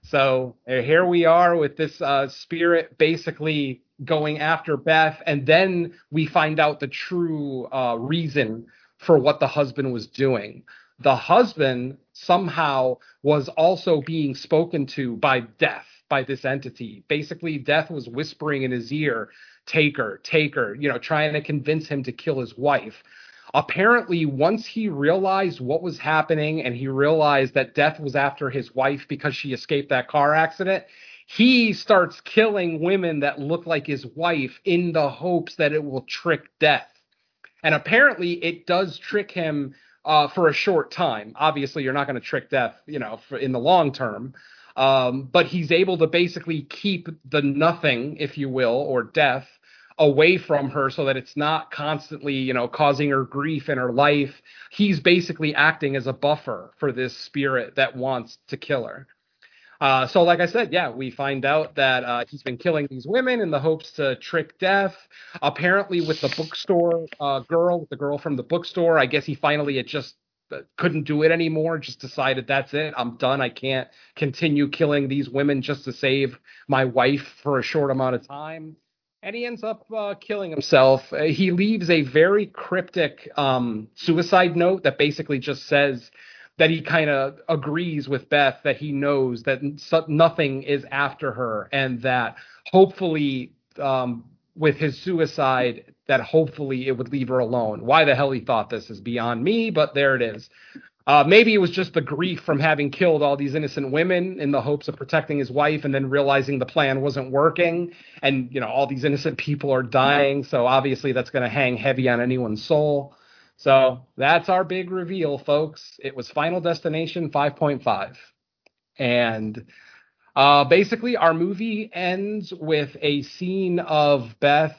So uh, here we are with this uh, spirit basically going after Beth, and then we find out the true uh, reason for what the husband was doing. The husband somehow was also being spoken to by Death, by this entity. Basically, Death was whispering in his ear, "Take her, take her," you know, trying to convince him to kill his wife. Apparently once he realized what was happening and he realized that death was after his wife because she escaped that car accident he starts killing women that look like his wife in the hopes that it will trick death. And apparently it does trick him uh, for a short time. Obviously you're not going to trick death you know for, in the long term. Um, but he's able to basically keep the nothing if you will or death away from her so that it's not constantly, you know, causing her grief in her life. He's basically acting as a buffer for this spirit that wants to kill her. Uh, so, like I said, yeah, we find out that uh, he's been killing these women in the hopes to trick death. Apparently, with the bookstore uh, girl, the girl from the bookstore, I guess he finally had just uh, couldn't do it anymore. Just decided that's it. I'm done. I can't continue killing these women just to save my wife for a short amount of time and he ends up uh, killing himself. Uh, he leaves a very cryptic um, suicide note that basically just says that he kind of agrees with Beth that he knows that nothing is after her, and that hopefully, um, with his suicide, that hopefully it would leave her alone. Why the hell he thought this is beyond me, but there it is. Uh, maybe it was just the grief from having killed all these innocent women in the hopes of protecting his wife, and then realizing the plan wasn't working, and you know all these innocent people are dying. So obviously that's going to hang heavy on anyone's soul. So that's our big reveal, folks. It was Final Destination 5.5, and uh, basically our movie ends with a scene of Beth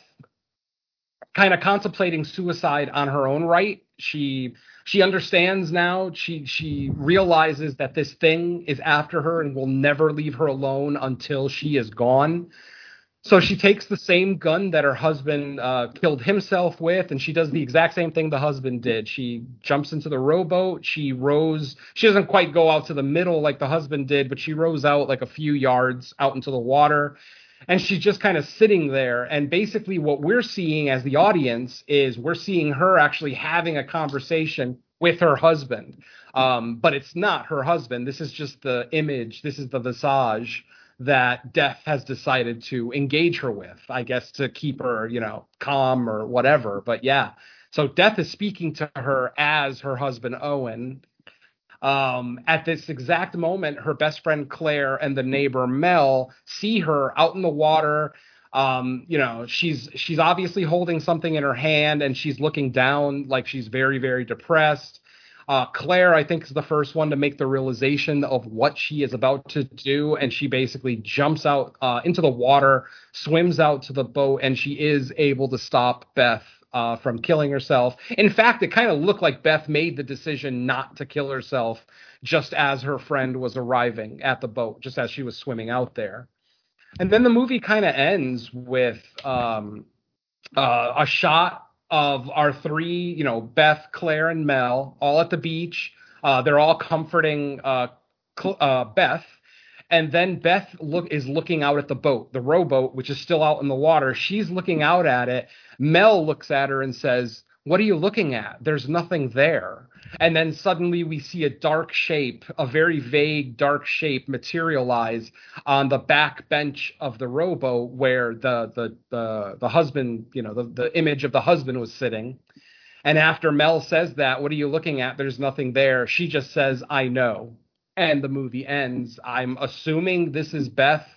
kind of contemplating suicide on her own right. She she understands now. She she realizes that this thing is after her and will never leave her alone until she is gone. So she takes the same gun that her husband uh, killed himself with, and she does the exact same thing the husband did. She jumps into the rowboat. She rows. She doesn't quite go out to the middle like the husband did, but she rows out like a few yards out into the water and she's just kind of sitting there. And basically what we're seeing as the audience is we're seeing her actually having a conversation with her husband. Um, but it's not her husband. This is just the image. This is the visage that death has decided to engage her with i guess to keep her you know calm or whatever. But yeah. So death is speaking to her as her husband owen um, at this exact moment, her best friend Claire and the neighbor Mel see her out in the water. Um, you know, she's she's obviously holding something in her hand and she's looking down like she's very very depressed. Uh, Claire, I think, is the first one to make the realization of what she is about to do, and she basically jumps out uh, into the water, swims out to the boat, and she is able to stop Beth uh, from killing herself. In fact, it kind of looked like Beth made the decision not to kill herself just as her friend was arriving at the boat, just as she was swimming out there. And then the movie kind of ends with um, uh, a shot of our three, you know, Beth, Claire, and Mel, all at the beach. Uh, they're all comforting uh, Cl- uh, Beth and then Beth look is looking out at the boat, the rowboat, which is still out in the water. She's looking out at it. Mel looks at her and says, "What are you looking at? There's nothing there." And then suddenly we see a dark shape, a very vague dark shape materialize on the back bench of the rowboat where the the the, the husband, you know, the, the image of the husband was sitting. And after Mel says that, what are you looking at? There's nothing there. She just says, I know and the movie ends. I'm assuming this is Beth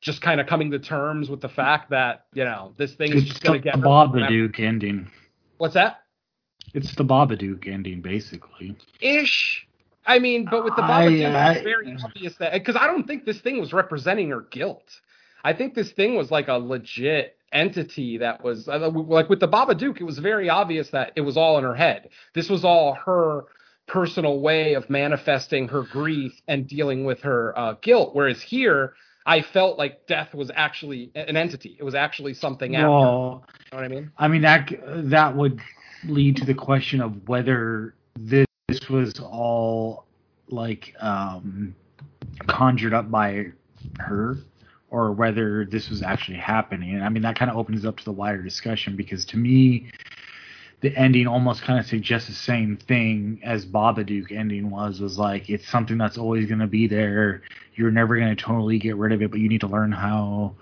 just kind of coming to terms with the fact that you know this thing is just going to get the Babadook ending. What's that? It's the Babadook ending, basically. Ish. I mean, but with the Babadook, I, I, it's very obvious that because I don't think this thing was representing her guilt. I think this thing was like a legit entity that was uh, like with the Babadook. It was very obvious that it was all in her head. This was all her personal way of manifesting her grief and dealing with her uh, guilt. Whereas here, I felt like death was actually an entity. It was actually something after. Well, you know what I mean? I mean that that would lead to the question of whether this was all like um, conjured up by her or whether this was actually happening. And I mean that kind of opens up to the wider discussion because to me the ending almost kind of suggests the same thing as Babadook ending was was like it's something that's always going to be there. You're never going to totally get rid of it, but you need to learn how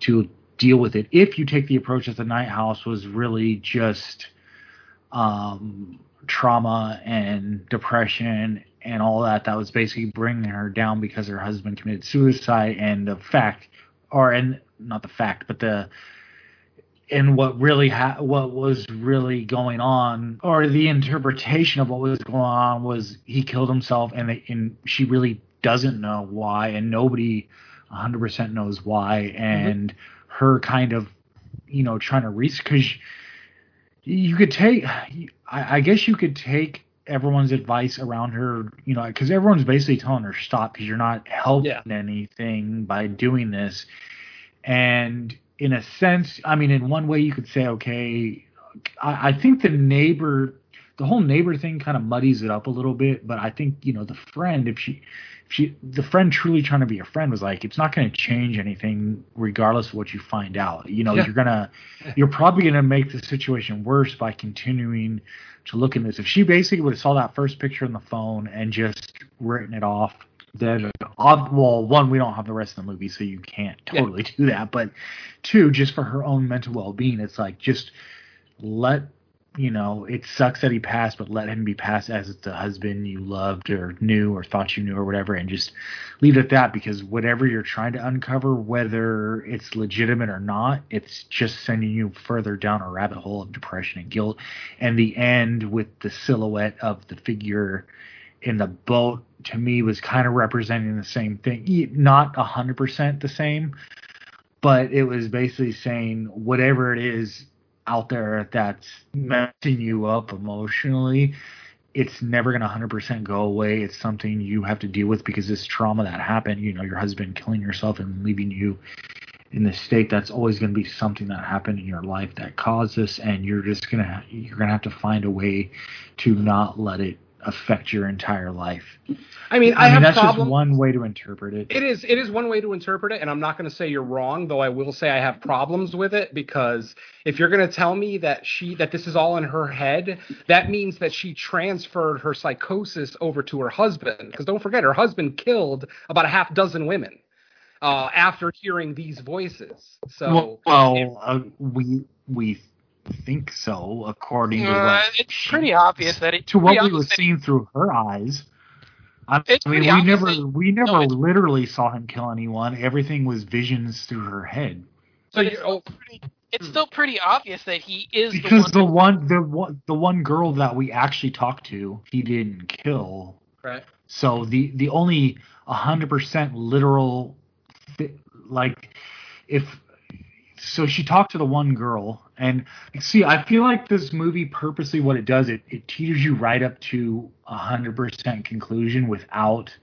to deal with it. If you take the approach that the Night House was really just um, trauma and depression and all that that was basically bringing her down because her husband committed suicide and the fact or and not the fact but the and what really ha- what was really going on or the interpretation of what was going on was he killed himself and they, and she really doesn't know why and nobody 100% knows why and mm-hmm. her kind of you know trying to reach because you could take I, I guess you could take everyone's advice around her you know because everyone's basically telling her stop because you're not helping yeah. anything by doing this and in a sense i mean in one way you could say okay I, I think the neighbor the whole neighbor thing kind of muddies it up a little bit but i think you know the friend if she if she the friend truly trying to be a friend was like it's not going to change anything regardless of what you find out. You know yeah. you're gonna you're probably going to make the situation worse by continuing to look in this. If she basically would have saw that first picture on the phone and just written it off then well one we don't have the rest of the movie so you can't totally yeah. do that but two just for her own mental well-being it's like just let you know, it sucks that he passed, but let him be passed as the husband you loved or knew or thought you knew or whatever, and just leave it at that because whatever you're trying to uncover, whether it's legitimate or not, it's just sending you further down a rabbit hole of depression and guilt. And the end with the silhouette of the figure in the boat to me was kind of representing the same thing, not a hundred percent the same, but it was basically saying whatever it is out there that's messing you up emotionally, it's never going to 100% go away. It's something you have to deal with because this trauma that happened, you know, your husband killing yourself and leaving you in this state, that's always going to be something that happened in your life that caused this. And you're just going to, you're going to have to find a way to not let it affect your entire life. I mean, I, I mean that's problem. just one way to interpret it. It is it is one way to interpret it, and I'm not going to say you're wrong, though I will say I have problems with it because if you're going to tell me that she that this is all in her head, that means that she transferred her psychosis over to her husband. Because don't forget, her husband killed about a half dozen women. Uh, after hearing these voices, so well, well uh, we we think so, according to uh, what it's pretty obvious that it to what we were seeing through her eyes. I, I mean, we never that, we never no, literally saw him kill anyone. Everything was visions through her head. So it's, oh, pretty, it's still pretty obvious that he is because the one, the one the one the one girl that we actually talked to, he didn't kill. Right. So the the only hundred percent literal, like, if so she talked to the one girl and see i feel like this movie purposely what it does it, it teeters you right up to a hundred percent conclusion without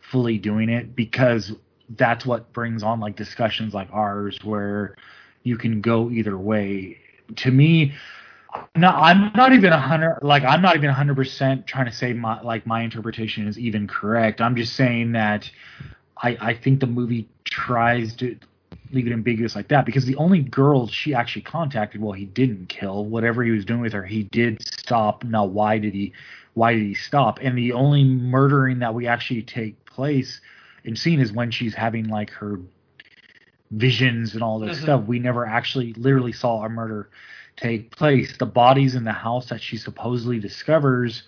fully doing it because that's what brings on like discussions like ours where you can go either way to me no, I'm not even a hundred. Like, I'm not even a hundred percent trying to say my like my interpretation is even correct. I'm just saying that I I think the movie tries to leave it ambiguous like that because the only girl she actually contacted, well, he didn't kill. Whatever he was doing with her, he did stop. Now, why did he? Why did he stop? And the only murdering that we actually take place and scene is when she's having like her visions and all this mm-hmm. stuff. We never actually literally saw a murder take place. The bodies in the house that she supposedly discovers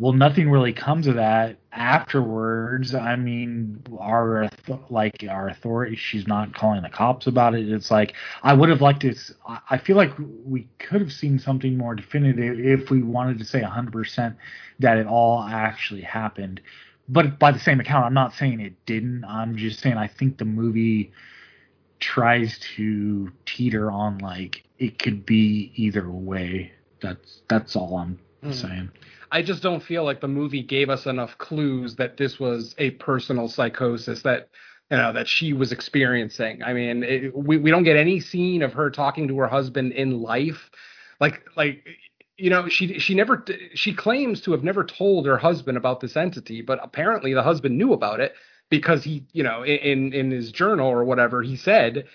well, nothing really comes of that afterwards. I mean, our like our authority, she's not calling the cops about it. It's like I would have liked to. I feel like we could have seen something more definitive if we wanted to say 100% that it all actually happened. But by the same account, I'm not saying it didn't. I'm just saying I think the movie tries to teeter on like it could be either way. That's that's all I'm mm. saying. I just don't feel like the movie gave us enough clues that this was a personal psychosis that you know that she was experiencing. I mean, it, we we don't get any scene of her talking to her husband in life, like like you know she she never she claims to have never told her husband about this entity, but apparently the husband knew about it because he you know in in his journal or whatever he said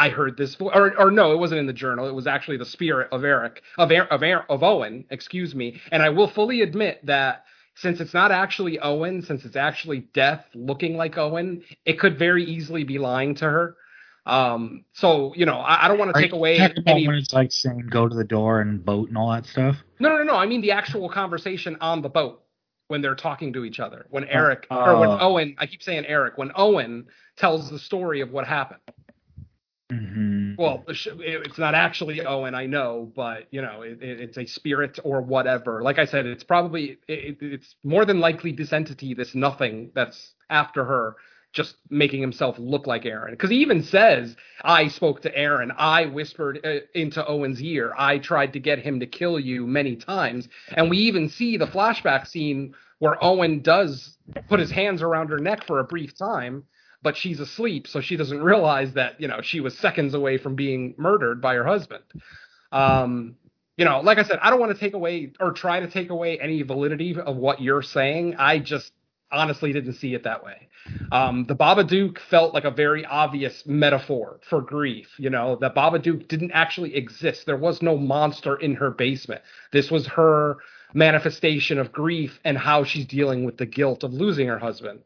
I heard this voice, or, or no, it wasn't in the journal. It was actually the spirit of Eric, of of, of Owen, excuse me. And I will fully admit that since it's not actually Owen, since it's actually Death looking like Owen, it could very easily be lying to her. Um, so you know, I, I don't want to take away any. when it's like saying go to the door and boat and all that stuff. No, no, no, no. I mean the actual conversation on the boat when they're talking to each other. When Eric or when oh. Owen, I keep saying Eric, when Owen tells the story of what happened. Hmm Well, it's not actually Owen, I know, but you know, it, it's a spirit or whatever. Like I said, it's probably it, it's more than likely this entity, this nothing that's after her, just making himself look like Aaron. Because he even says, "I spoke to Aaron. I whispered uh, into Owen's ear. I tried to get him to kill you many times." And we even see the flashback scene where Owen does put his hands around her neck for a brief time but she's asleep, so she doesn't realize that you know she was seconds away from being murdered by her husband. Um, you know, like I said, I don't want to take away or try to take away any validity of what you're saying. I just honestly didn't see it that way. Um, the Babadook felt like a very obvious metaphor for grief. You know, that Babadook didn't actually exist. There was no monster in her basement. This was her manifestation of grief and how she's dealing with the guilt of losing her husband.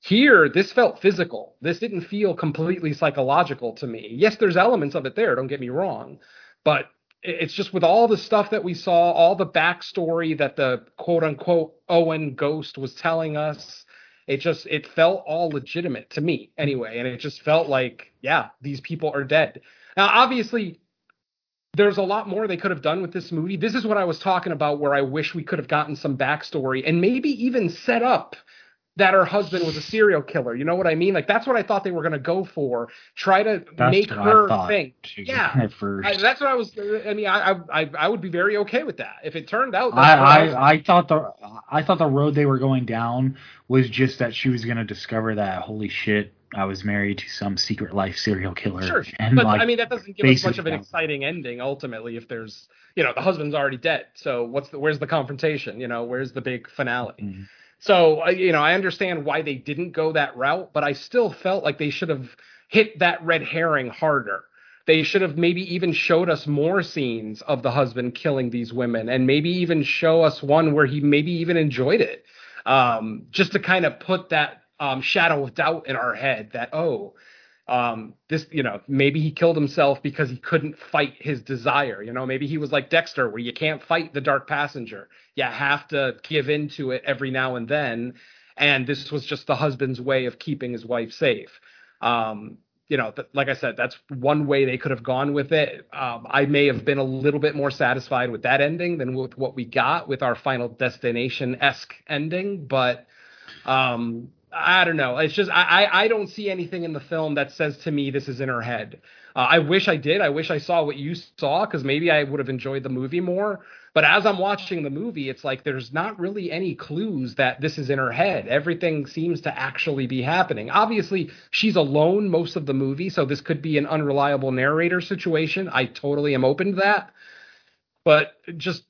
Here, this felt physical. This didn't feel completely psychological to me. Yes, there's elements of it there, don't get me wrong. But it's just with all the stuff that we saw, all the backstory that the quote unquote Owen ghost was telling us, it just it felt all legitimate to me anyway. And it just felt like, yeah, these people are dead. Now, obviously, there's a lot more they could have done with this movie. This is what I was talking about, where I wish we could have gotten some backstory and maybe even set up that her husband was a serial killer. You know what I mean? Like that's what I thought they were going to go for. Try to That's make her think. Yeah. at first. I, that's what I was. I mean, I, I I would be very okay with that if it turned out. I, I was- I, I thought the I thought the road they were going down was just that she was gonna discover that holy shit I was married to some secret life serial killer Sure, and but like I mean that doesn't give us much of an exciting ending. Ultimately, if there's you know the husband's already dead, so what's the where's the confrontation? You know where's the big finale? Mhm. So you know I understand why they didn't go that route, but I still felt like they should have hit that red herring harder. They should have maybe even showed us more scenes of the husband killing these women, and maybe even show us one where he maybe even enjoyed it, um, just to kind of put that um, shadow of doubt in our head that oh, um, this you know maybe he killed himself because he couldn't fight his desire. You know maybe he was like Dexter, where you can't fight the dark passenger, you have to give in to it every now and then, and this was just the husband's way of keeping his wife safe. Um, you know, th- like I said, that's one way they could have gone with it. Um, I may have been a little bit more satisfied with that ending than with what we got with our Final Destination esque ending, but um, I don't know. It's just I, I don't see anything in the film that says to me this is in her head. Uh, I wish I did. I wish I saw what you saw because maybe I would have enjoyed the movie more. But as I'm watching the movie, it's like there's not really any clues that this is in her head. Everything seems to actually be happening. Obviously, she's alone most of the movie, so this could be an unreliable narrator situation. I totally am open to that. But just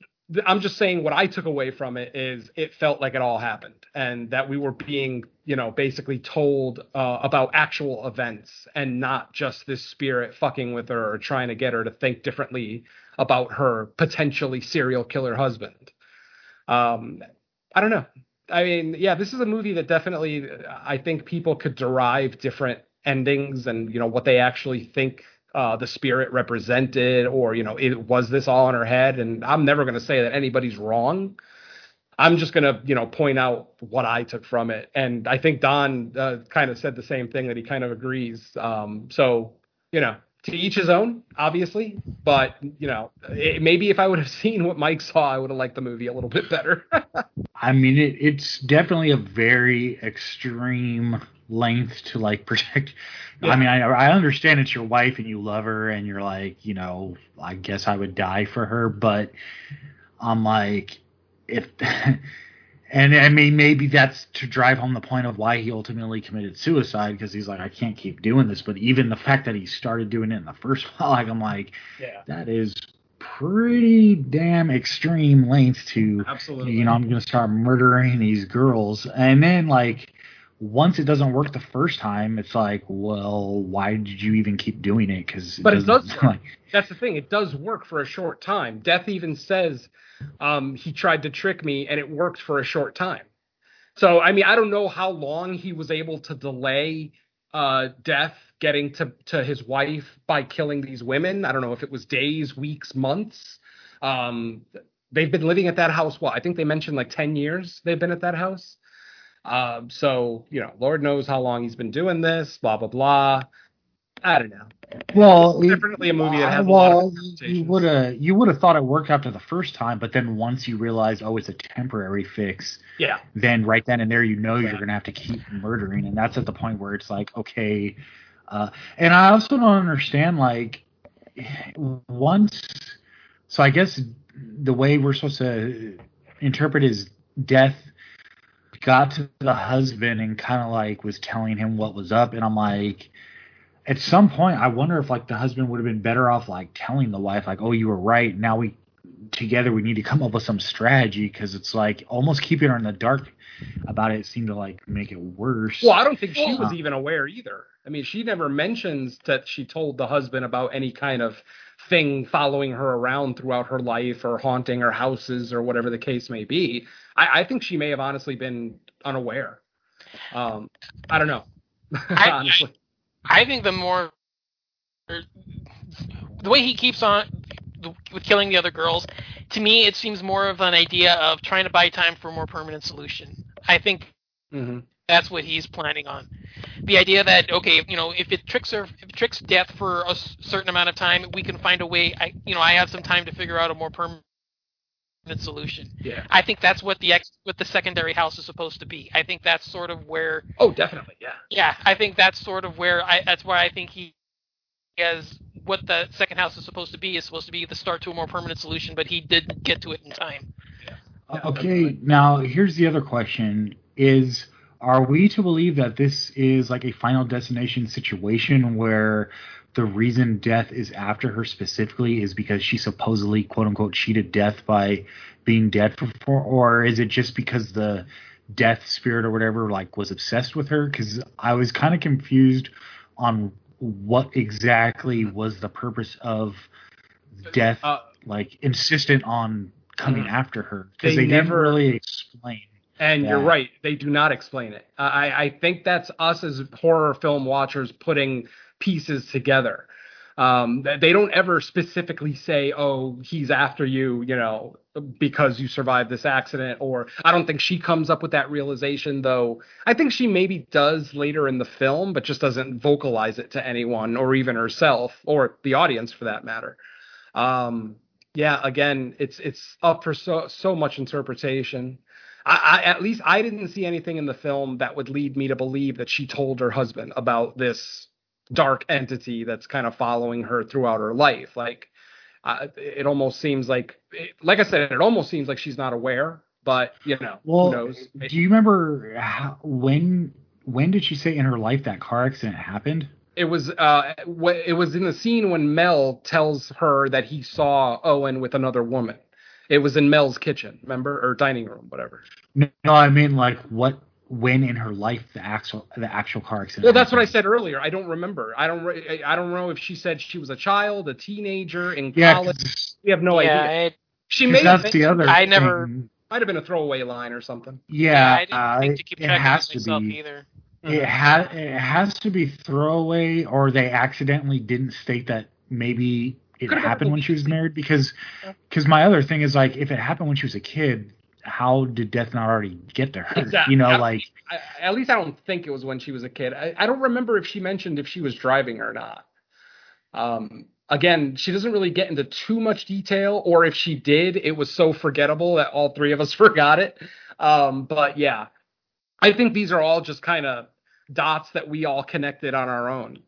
I'm just saying what I took away from it is it felt like it all happened and that we were being, you know, basically told uh, about actual events and not just this spirit fucking with her or trying to get her to think differently about her potentially serial killer husband. Um, I don't know. I mean, yeah, this is a movie that definitely I think people could derive different endings and you know what they actually think uh, the spirit represented, or you know, it, was this all in her head? And I'm never going to say that anybody's wrong. I'm just going to you know point out what I took from it, and I think Don uh, kind of said the same thing that he kind of agrees. Um, so you know, to each his own, obviously. But you know, it, maybe if I would have seen what Mike saw, I would have liked the movie a little bit better. I mean, it, it's definitely a very extreme length to like protect. Yeah. I mean, I, I understand it's your wife and you love her, and you're like, you know, I guess I would die for her, but I'm like, if, and I mean, maybe that's to drive home the point of why he ultimately committed suicide because he's like, I can't keep doing this. But even the fact that he started doing it in the first like, I'm like, yeah, that is pretty damn extreme length to absolutely. you know i'm gonna start murdering these girls and then like once it doesn't work the first time it's like well why did you even keep doing it because But it does like that's the thing. It does work for a short time. Death even says um, he tried to trick me, and it worked for a short time. So I mean, I don't know how long he was able to delay uh, death getting to to his wife by killing these women. I don't know if it was days, weeks, months. Um, they've been living at that house. What I think they mentioned like ten years. They've been at that house. Um, so you know, Lord knows how long he's been doing this. Blah blah blah. I don't know. Well, It's definitely a movie that has a lot of you would have you would have thought it worked after the first time, but then once you realize, oh, it's a temporary fix, Yeah, then right then and there you know you're gonna have to keep murdering, and that's at the point where it's like, okay. Uh, and I also don't understand like once. So I guess the way we're supposed to interpret is death got to the husband and kind of like was telling him what was up, and I'm like, at some point, I wonder if like the husband would have been better off like telling the wife like, oh, you were right. Now we together we need to come up with some strategy because it's like almost keeping her in the dark about it seemed to like make it worse. Well, I don't think she Uh, was even aware either. I mean, she never mentions that she told the husband about any kind of thing following her around throughout her life or haunting her houses or whatever the case may be. I, I think she may have honestly been unaware. Um, I don't know. I- honestly. I think the more the way he keeps on with killing the other girls, to me, it seems more of an idea of trying to buy time for a more permanent solution. I think hmm that's what he's planning on. The idea that okay, you know, if it tricks her, if it tricks death for a certain amount of time, we can find a way. I, you know, I have some time to figure out a more permanent solution. Yeah. I think that's what the ex, what the secondary house is supposed to be. I think that's sort of where Oh, definitely. Yeah. yeah, I think that's sort of where I. That's why I think he has what the second house is supposed to be is supposed to be the start to a more permanent solution, but he didn't get to it in time. Uh, Okay, now here's the other question: Is are we to believe that this is like a final destination situation where the reason death is after her specifically is because she supposedly quote unquote cheated death by being dead for four, or is it just because the death spirit or whatever like was obsessed with her? Because I was kind of confused on what exactly was the purpose of death Uh, like insistent on coming Mhm. after her because They they, didn't never- really explain. And you're right; they do not explain it. I, I think that's us as horror film watchers putting pieces together. Um, they don't ever specifically say, "Oh, he's after you," you know, because you survived this accident. Or I don't think she comes up with that realization, though. I think she maybe does later in the film, but just doesn't vocalize it to anyone, or even herself, or the audience for that matter. Um, yeah, again, it's it's up for so so much interpretation. I, I at least I didn't see anything in the film that would lead me to believe that she told her husband about this dark entity that's kind of following her throughout her life. Like, uh, it almost seems like, it, like I said, it almost seems like she's not aware. But you know, Well, who knows? do you remember how, when when did she say in her life that car accident happened? it was uh it was in the scene when Mel tells her that he saw Owen with another woman. It was in Mel's kitchen, remember, or dining room, whatever. No, no, I mean like what when in her life the actual the actual car accident. Well, that's what I said earlier. I don't remember. I don't. re- I don't know if she said she was a child, a teenager in Yeah, college. 'cause- We have no yeah, idea. it, She 'cause may have that's the other. I never- thing. might have been a throwaway line or something. Yeah, I didn't uh, think to keep it has to be. either. It ha- it has to be throwaway, or they accidentally didn't state that maybe it happened when she was married. Because because my other thing is like if it happened when she was a kid, how did death not already get to her? Exactly. You know, like I, at least I don't think it was when she was a kid. I, I don't remember if she mentioned if she was driving or not. Um, again, she doesn't really get into too much detail, or if she did, it was so forgettable that all three of us forgot it. Um, but yeah, I think these are all just kind of dots that we all connected on our own.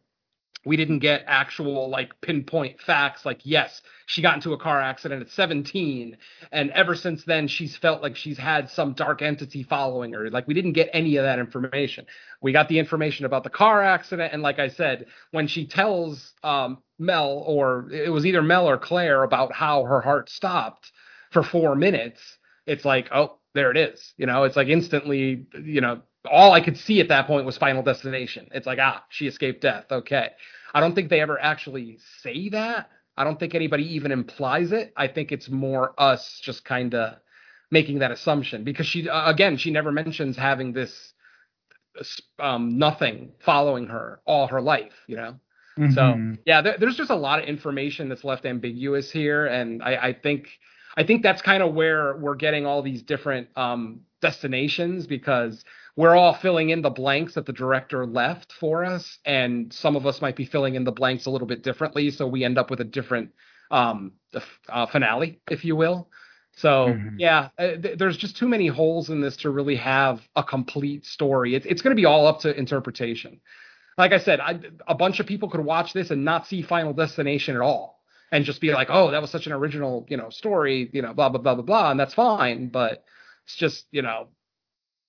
We didn't get actual like pinpoint facts like yes, she got into a car accident at 17 and ever since then she's felt like she's had some dark entity following her. Like we didn't get any of that information. We got the information about the car accident and like I said, when she tells um Mel or it was either Mel or Claire about how her heart stopped for 4 minutes, it's like, oh, there it is. You know, it's like instantly, you know, all I could see at that point was Final Destination. It's like, ah, she escaped death. Okay. I don't think they ever actually say that. I don't think anybody even implies it. I think it's more us just kind of making that assumption because she, uh, again, she never mentions having this um, nothing following her all her life. You know. Mhm. So yeah, there, there's just a lot of information that's left ambiguous here, and I, I think I think that's kind of where we're getting all these different um, destinations because we're all filling in the blanks that the director left for us, and some of us might be filling in the blanks a little bit differently, so we end up with a different um, uh, finale, if you will. So Mhm. yeah, uh, th- there's just too many holes in this to really have a complete story. It, it's going to be all up to interpretation like I said, I, a bunch of people could watch this and not see Final Destination at all, and just be like, "Oh, that was such an original, you know, story, you know, blah blah blah blah blah," and that's fine. But it's just, you know,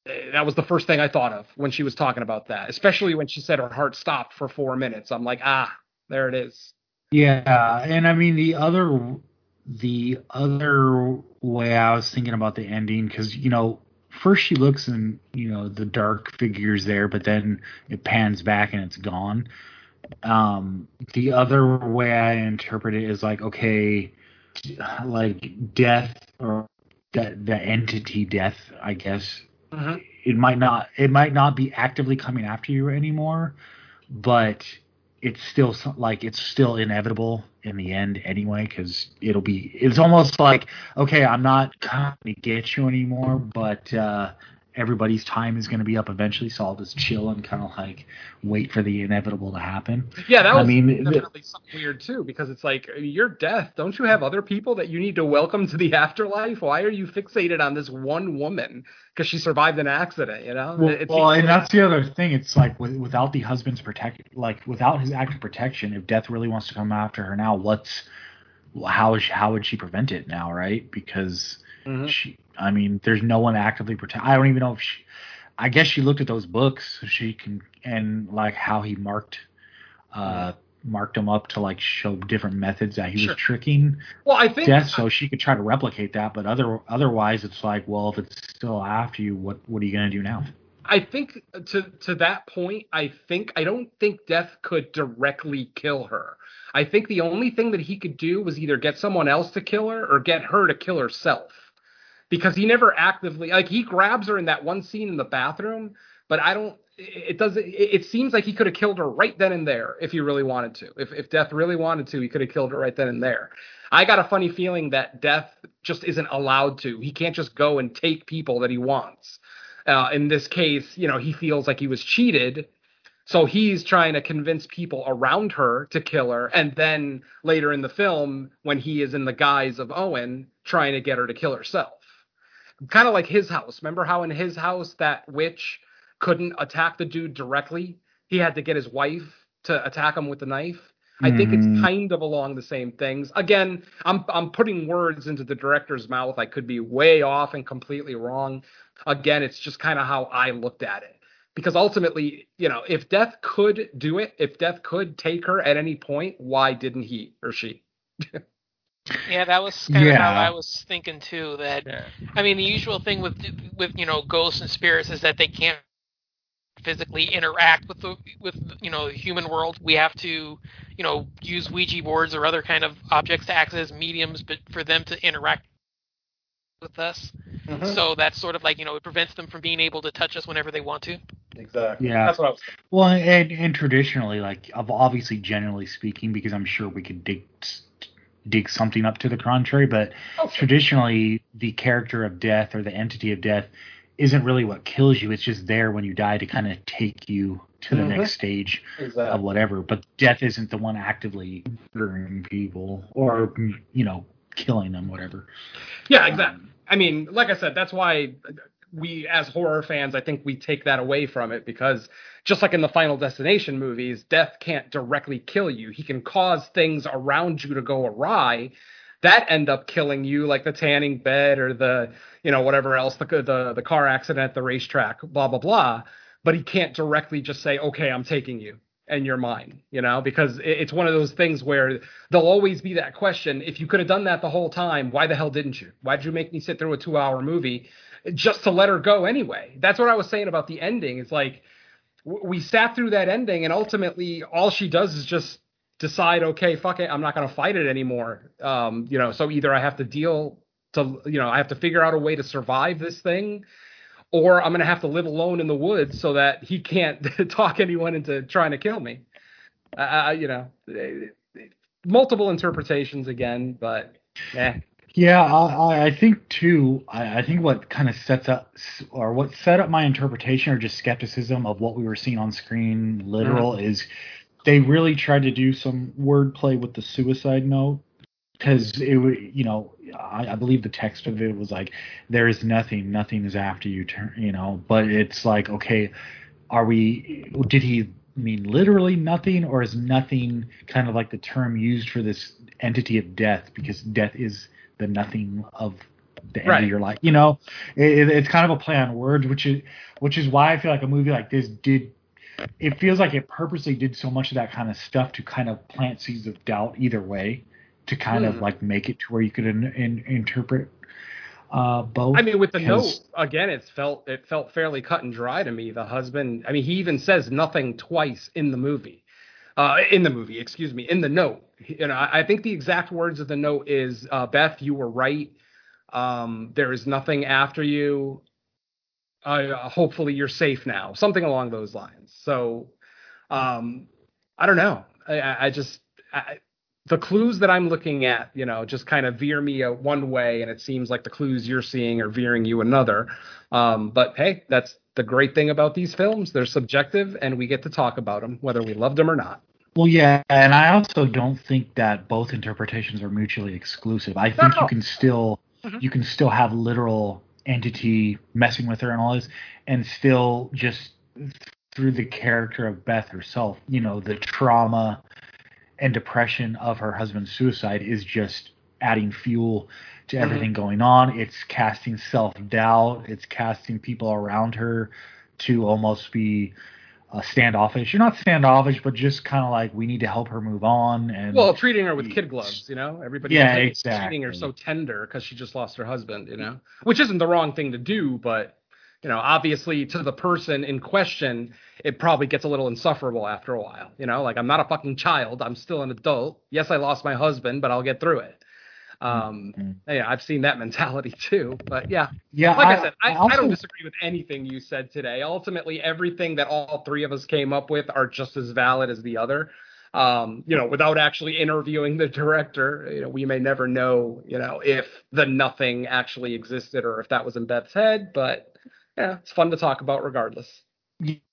that was the first thing I thought of when she was talking about that, especially when she said her heart stopped for four minutes. I'm like, ah, there it is. Yeah, and I mean the other the other way I was thinking about the ending because you know first she looks and you know the dark figures there, but then it pans back and it's gone. Um, the other way I interpret it is like okay, like death or that the entity death, I guess it might not it might not be actively coming after you anymore, but it's still like it's still inevitable in the end anyway because it'll be it's almost like okay i'm not to get you anymore but uh everybody's time is going to be up eventually so i'll just chill and kind of like wait for the inevitable to happen Yeah, that I was mean, th- definitely something weird too, because it's like your death. Don't you have other people that you need to welcome to the afterlife? Why are you fixated on this one woman because she survived an accident? You know, well, It well, and that's the other thing it's like with, without the husband's protect like without his act of protection if death really wants to come after her now what's how is she, how would she prevent it now right because Mhm. she i mean there's no one actively protect i don't even know if she i guess she looked at those books so she can and like how he marked uh marked them up to like show different methods that he Sure. was tricking well, I think death so she could try to replicate that but other otherwise it's like well if it's still after you what what are you going to do now I think to to that point, I think I don't think Death could directly kill her. I think the only thing that he could do was either get someone else to kill her or get her to kill herself. Because he never actively like he grabs her in that one scene in the bathroom, but I don't it doesn't it seems like he could have killed her right then and there if he really wanted to. If if Death really wanted to, he could have killed her right then and there. I got a funny feeling that Death just isn't allowed to. He can't just go and take people that he wants. Uh, in this case, you know, he feels like he was cheated. So he's trying to convince people around her to kill her. And then later in the film, when he is in the guise of Owen, trying to get her to kill herself. Kind of like his house. Remember how in his house that witch couldn't attack the dude directly? He had to get his wife to attack him with the knife. I think it's Mhm. kind of along the same things. Again, I'm I'm putting words into the director's mouth. I could be way off and completely wrong. Again, it's just kind of how I looked at it. Because ultimately, you know, if Death could do it, if Death could take her at any point, why didn't he or she? Yeah, that was kind of how I was thinking too. That I mean, the usual thing with with you know ghosts and spirits is that they can't physically interact with the with you know the human world. We have to you know use Ouija boards or other kind of objects to act as mediums, but for them to interact with us. Mm-hmm. So that's sort of like you know it prevents them from being able to touch us whenever they want to. Exactly. Yeah. That's what I was thinking. Well, and, and traditionally, like obviously, generally speaking, because I'm sure we could dig dig something up to the contrary, but Oh, traditionally, the character of death or the entity of death isn't really what kills you. It's just there when you die to kind of take you to the Mhm. next stage Exactly. of whatever. But death isn't the one actively murdering people or you know killing them, whatever. Yeah, exactly. I mean, like I said, that's why we, as horror fans, I think we take that away from it because just like in the Final Destination movies, death can't directly kill you. He can cause things around you to go awry that end up killing you, like the tanning bed or the, you know, whatever else, the the, the car accident at the racetrack, blah blah blah. But he can't directly just say, "Okay, I'm taking you." And you're mine, you know, because it- it's one of those things where there'll always be that question. If you could have done that the whole time, why the hell didn't you? Why did you make me sit through a two hour movie just to let her go anyway? That's what I was saying about the ending. It's like we sat through that ending, and ultimately, all she does is just decide, okay, fuck it, I'm not going to fight it anymore. Um, you know, so either I have to deal to, you know, I have to figure out a way to survive this thing, or I'm gonna have to live alone in the woods so that he can't talk anyone into trying to kill me. Uh, you know, multiple interpretations again, but eh. Yeah, I, I think too. I, I think what kind of sets up, or what set up my interpretation, or just skepticism of what we were seeing on screen, literal, mm-hmm. is they really tried to do some wordplay with the suicide note because it you know I, I, believe the text of it was like there is nothing nothing is after you turn you know but it's like okay are we did he mean literally nothing or is nothing kind of like the term used for this entity of death because death is the nothing of the end right. of your life you know it, it's kind of a play on words which is which is why i feel like a movie like this did it feels like it purposely did so much of that kind of stuff to kind of plant seeds of doubt either way to kind mm. of hmm. like make it to where you could in, in, interpret uh, both. I mean, with the note again, it felt it felt fairly cut and dry to me. The husband, I mean, he even says nothing twice in the movie. Uh, in the movie, excuse me, in the note. You know, I, think the exact words of the note is, uh, "Beth, you were right. Um, there is nothing after you. Uh, hopefully, you're safe now." Something along those lines. So, um, I don't know. I, I just the clues that I'm looking at, you know, just kind of veer me a one way, and it seems like the clues you're seeing are veering you another. Um, but hey, that's the great thing about these films; they're subjective, and we get to talk about them whether we loved them or not. Well, yeah, and I also don't think that both interpretations are mutually exclusive. I think you can still mm-hmm. you can still have literal entity messing with her and all this, and still just through the character of Beth herself, you know, the trauma and depression of her husband's suicide is just adding fuel to mm-hmm. everything mm-hmm. going on. It's casting self doubt. It's casting people around her to almost be uh, standoffish. You're not standoffish, but just kind of like we need to help her move on. And well, treating her with kid gloves, you know. Everybody, yeah, exactly. Treating her so tender because she just lost her husband, you know, which isn't the wrong thing to do, but you know, obviously to the person in question, it probably gets a little insufferable after a while. You know, like I'm not a fucking child. I'm still an adult. Yes, I lost my husband, but I'll get through it. Um, mm-hmm. yeah, I've seen that mentality too. But yeah, yeah. Like I, I said, I, I, also, I, don't disagree with anything you said today. Ultimately, everything that all three of us came up with are just as valid as the other. Um, you know, without actually interviewing the director, you know, we may never know, you know, if the nothing actually existed or if that was in Beth's head. But yeah, it's fun to talk about regardless.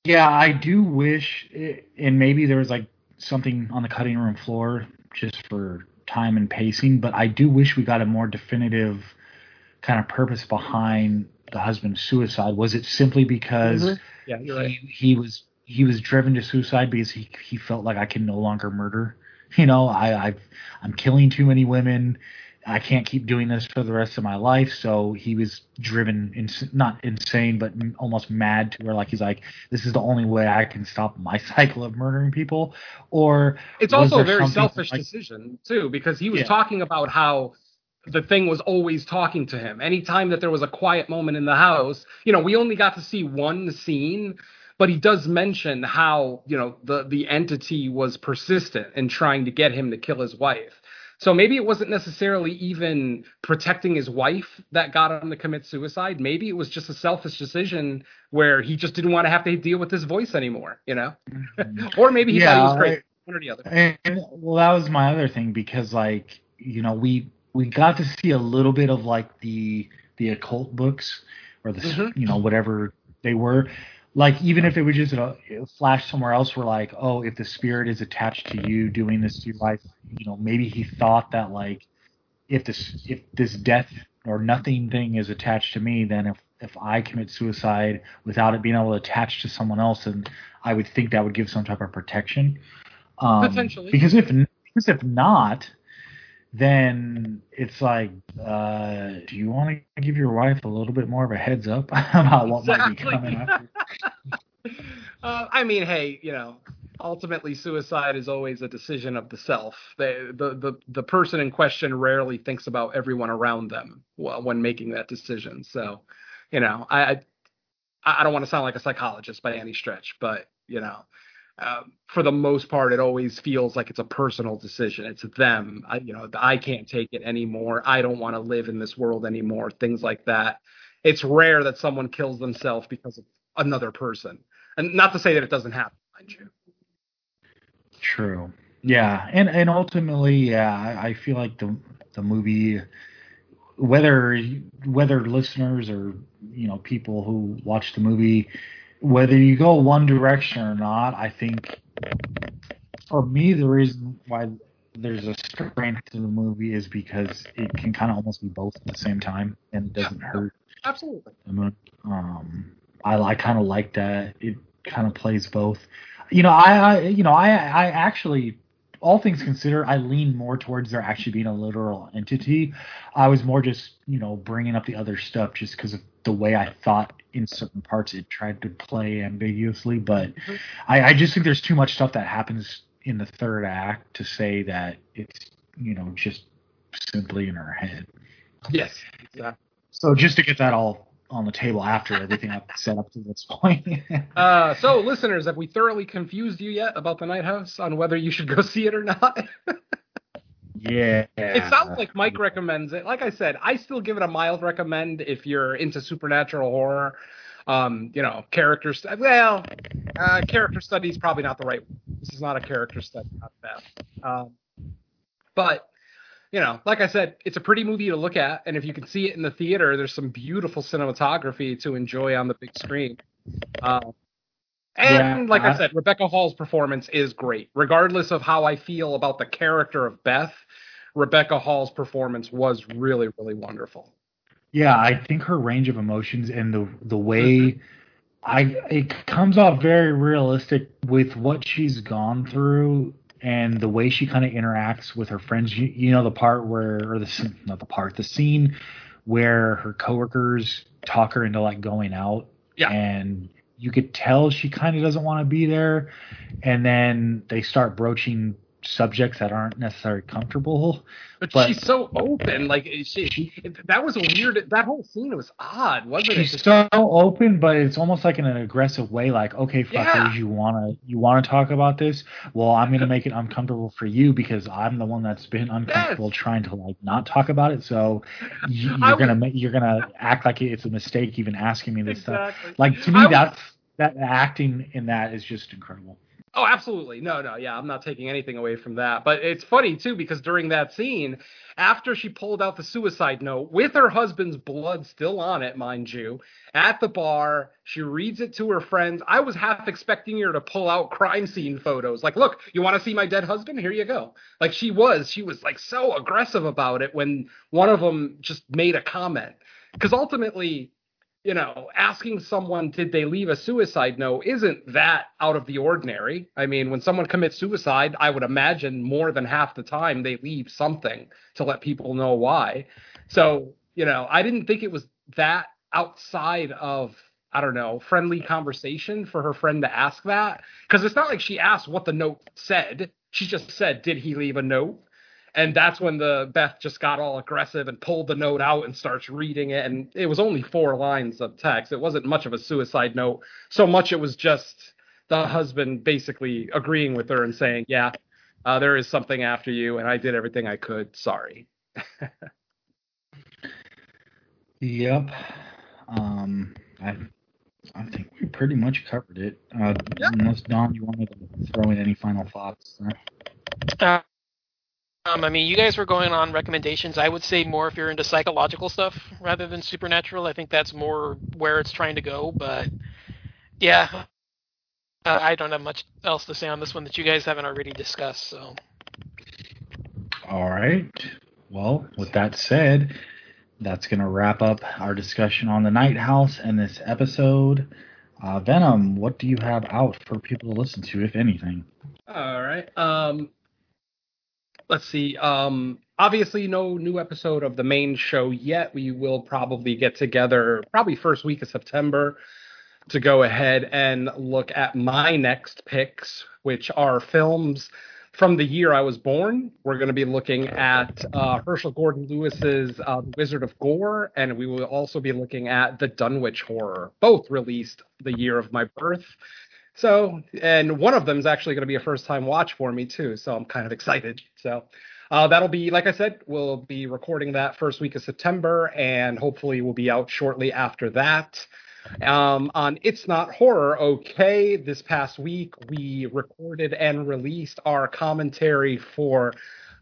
Yeah, I do wish, and maybe there was like something on the cutting room floor just for time and pacing, but I do wish we got a more definitive kind of purpose behind the husband's suicide. Was it simply because mm-hmm. yeah, he, right. he was he was driven to suicide because he he felt like I can no longer murder? You know, I I've, I'm killing too many women. I can't keep doing this for the rest of my life. So he was driven, in, not insane, but almost mad to where like he's like, this is the only way I can stop my cycle of murdering people. Or it's also a very selfish like, decision too, because he was yeah. talking about how the thing was always talking to him. Anytime that there was a quiet moment in the house, you know, we only got to see one scene, but he does mention how you know the the entity was persistent in trying to get him to kill his wife so maybe it wasn't necessarily even protecting his wife that got him to commit suicide. Maybe it was just a selfish decision where he just didn't want to have to deal with his voice anymore, you know? Mm-hmm. or maybe he yeah, thought he was great. One or the other. And, well, that was my other thing because, like, you know, we we got to see a little bit of like the the occult books or the mm-hmm. you know whatever they were like even if it was just a flash somewhere else where like oh if the spirit is attached to you doing this to your life you know maybe he thought that like if this if this death or nothing thing is attached to me then if if i commit suicide without it being able to attach to someone else then i would think that would give some type of protection um, potentially because if because if not then it's like, uh, do you want to give your wife a little bit more of a heads up about what exactly. might be coming after? uh, I mean, hey, you know, ultimately, suicide is always a decision of the self. The, the the person in question rarely thinks about everyone around them when making that decision. So, you know, I I don't want to sound like a psychologist by any stretch, but you know, um, for the most part, it always feels like it's a personal decision. It's them. I, you know, I can't take it anymore. I don't want to live in this world anymore. Things like that. it's rare that someone kills themselves because of another person. And not to say that it doesn't happen, mind you. True. Yeah, and and ultimately, yeah, I, I feel like the the movie, whether whether listeners or you know people who watch the movie, whether you go one direction or not, I think for me the reason why there's a strength to the movie is because it can kind of almost be both at the same time and it doesn't Yeah. hurt. Absolutely. Um, I, I kind of like that. It kind of plays both. You know, I, I you know, I, I actually, all things considered, I lean more towards there actually being a literal entity. I was more just, you know, bringing up the other stuff just because of the way I thought in certain parts it tried to play ambiguously. But Mhm. I, I just think there's too much stuff that happens in the third act to say that it's, you know, just simply in her head. Yes. Exactly. So just to get that all on the table after everything I've set up to this point. Uh, so, listeners, have we thoroughly confused you yet about the Night House on whether you should go see it or not? yeah. It sounds like Mike recommends it. Like I said, I still give it a mild recommend if you're into supernatural horror. Um, you know, character st- well, uh, character study is probably not the right. This is not a character study, not bad. Um, but you know, like I said, it's a pretty movie to look at, and if you can see it in the theater, there's some beautiful cinematography to enjoy on the big screen. Um, and Yeah, like I I- said, Rebecca Hall's performance is great, regardless of how I feel about the character of Beth. Rebecca Hall's performance was really, really wonderful. Yeah, I think her range of emotions and the the way I it comes off very realistic with what she's gone through and the way she kind of interacts with her friends. You, you know the part where or the not the part the scene where her coworkers talk her into like going out Yeah. and you could tell she kind of doesn't want to be there and then they start broaching subjects that aren't necessarily comfortable But, But- she's so open. Like she, that was a weird. That whole scene was odd, wasn't she's it? She's so open, but it's almost like in an aggressive way. Like, okay, fuckers, Yeah. you wanna you wanna talk about this? Well, I'm gonna make it uncomfortable for you because I'm the one that's been uncomfortable trying to like not talk about it. So you, I you're gonna make you're gonna act like it's a mistake even asking me this stuff. Like to I me, would- that's that acting in that is just incredible. Oh, absolutely. No, no, yeah, I'm not taking anything away from that. But it's funny too because during that scene, after she pulled out the suicide note with her husband's blood still on it, mind you, at the bar, she reads it to her friends. I was half expecting her to pull out crime scene photos. Like, look, you want to see my dead husband? Here you go. Like she was, she was like so aggressive about it when one of them just made a comment. Because ultimately, you know, asking someone did they leave a suicide note isn't that out of the ordinary. I mean, when someone commits suicide, I would imagine more than half the time they leave something to let people know why. So, you know, I didn't think it was that outside of I don't know, friendly conversation for her friend to ask that because it's not like she asked what the note said. She just said, "Did he leave a note?" And that's when the Beth just got all aggressive and pulled the note out and starts reading it. And it was only four lines of text. It wasn't much of a suicide note. So much it was just the husband basically agreeing with her and saying, "Yeah, uh, there is something after you, and I did everything I could. Sorry." Yep. Um, I I think we pretty much covered it. Uh, Yeah. Unless Don, you wanted to throw in any final thoughts? Uh, um, I mean, you guys were going on recommendations. I would say more if you're into psychological stuff rather than supernatural. I think that's more where it's trying to go. But yeah, uh, I don't have much else to say on this one that you guys haven't already discussed. So All right. Well, with that said, that's going to wrap up our discussion on the Night House and this episode. Uh, Venom, what do you have out for people to listen to, if anything? All right. Um, let's see. Um, obviously, no new episode of the main show yet. We will probably get together probably first week of September to go ahead and look at my next picks, which are films from the year I was born. We're going to be looking at uh, Herschell Gordon Lewis's uh, Wizard of Gore, and we will also be looking at The Dunwich Horror, both released the year of my birth. So, and one of them is actually going to be a first time watch for me too. So I'm kind of excited. So, Uh, that'll be, like I said, we'll be recording that first week of September, and hopefully we'll be out shortly after that. Um, on It's Not Horror, okay, this past week we recorded and released our commentary for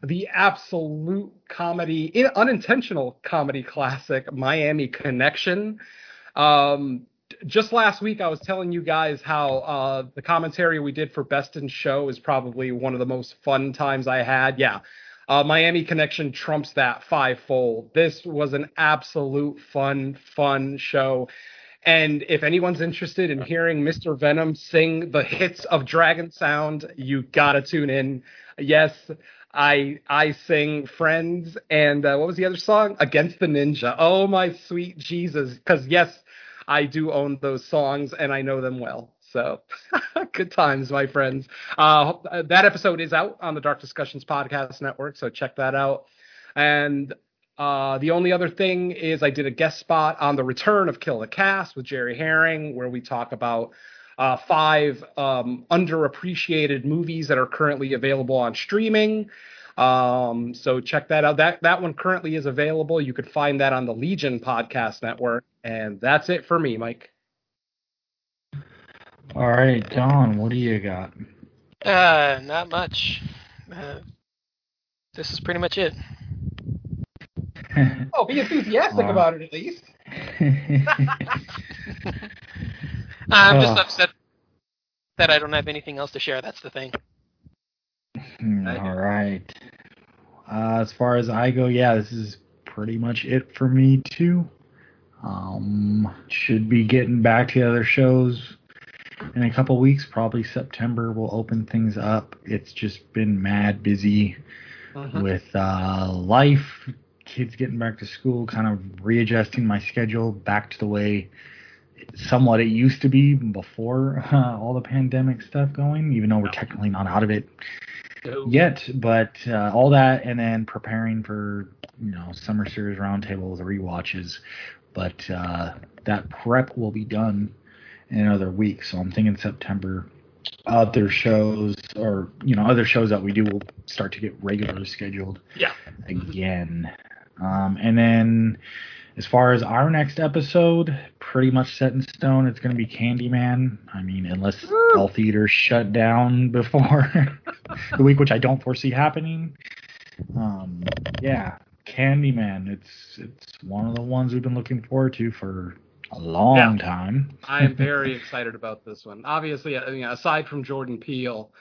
the absolute comedy, unintentional comedy classic, Miami Connection. Um, just last week, I was telling you guys how uh, the commentary we did for Best in Show is probably one of the most fun times I had. Yeah, uh, Miami Connection trumps that fivefold. This was an absolute fun, fun show. And if anyone's interested in hearing Mr. Venom sing the hits of Dragon Sound, you gotta tune in. Yes, I I sing Friends and uh, what was the other song? Against the Ninja. Oh my sweet Jesus! Because yes, I do own those songs and I know them well. So good times, my friends. Uh, that episode is out on the Dark Discussions Podcast Network, so check that out. And uh, the only other thing is I did a guest spot on the return of Kill the Cast with Jerry Herring, where we talk about uh, five um, underappreciated movies that are currently available on streaming. Um, so check that out. That that one currently is available. You could find that on the Legion Podcast Network. And that's it for me, Mike. All right, Don, what do you got? Uh, not much. Uh, this is pretty much it. oh, be enthusiastic uh, about it at least. I'm just upset that I don't have anything else to share. That's the thing. All right. Uh, as far as I go, yeah, this is pretty much it for me too. Um, should be getting back to the other shows in a couple weeks. Probably September will open things up. It's just been mad busy uh-huh. with uh, life, kids getting back to school, kind of readjusting my schedule back to the way somewhat it used to be before uh, all the pandemic stuff going, even though we're technically not out of it yet. But uh, all that, and then preparing for you know summer series roundtables, re-watches. But uh, that prep will be done in another week, so I'm thinking September. Other shows, or you know, other shows that we do will start to get regularly scheduled. Yeah. Again, um, and then as far as our next episode, pretty much set in stone. It's going to be Candyman. I mean, unless Woo! all theaters shut down before the week, which I don't foresee happening. Um, yeah, Candyman. It's it's one of the ones we've been looking forward to for a long yeah. time. I am very excited about this one. Obviously, uh, you know, aside from Jordan Peele,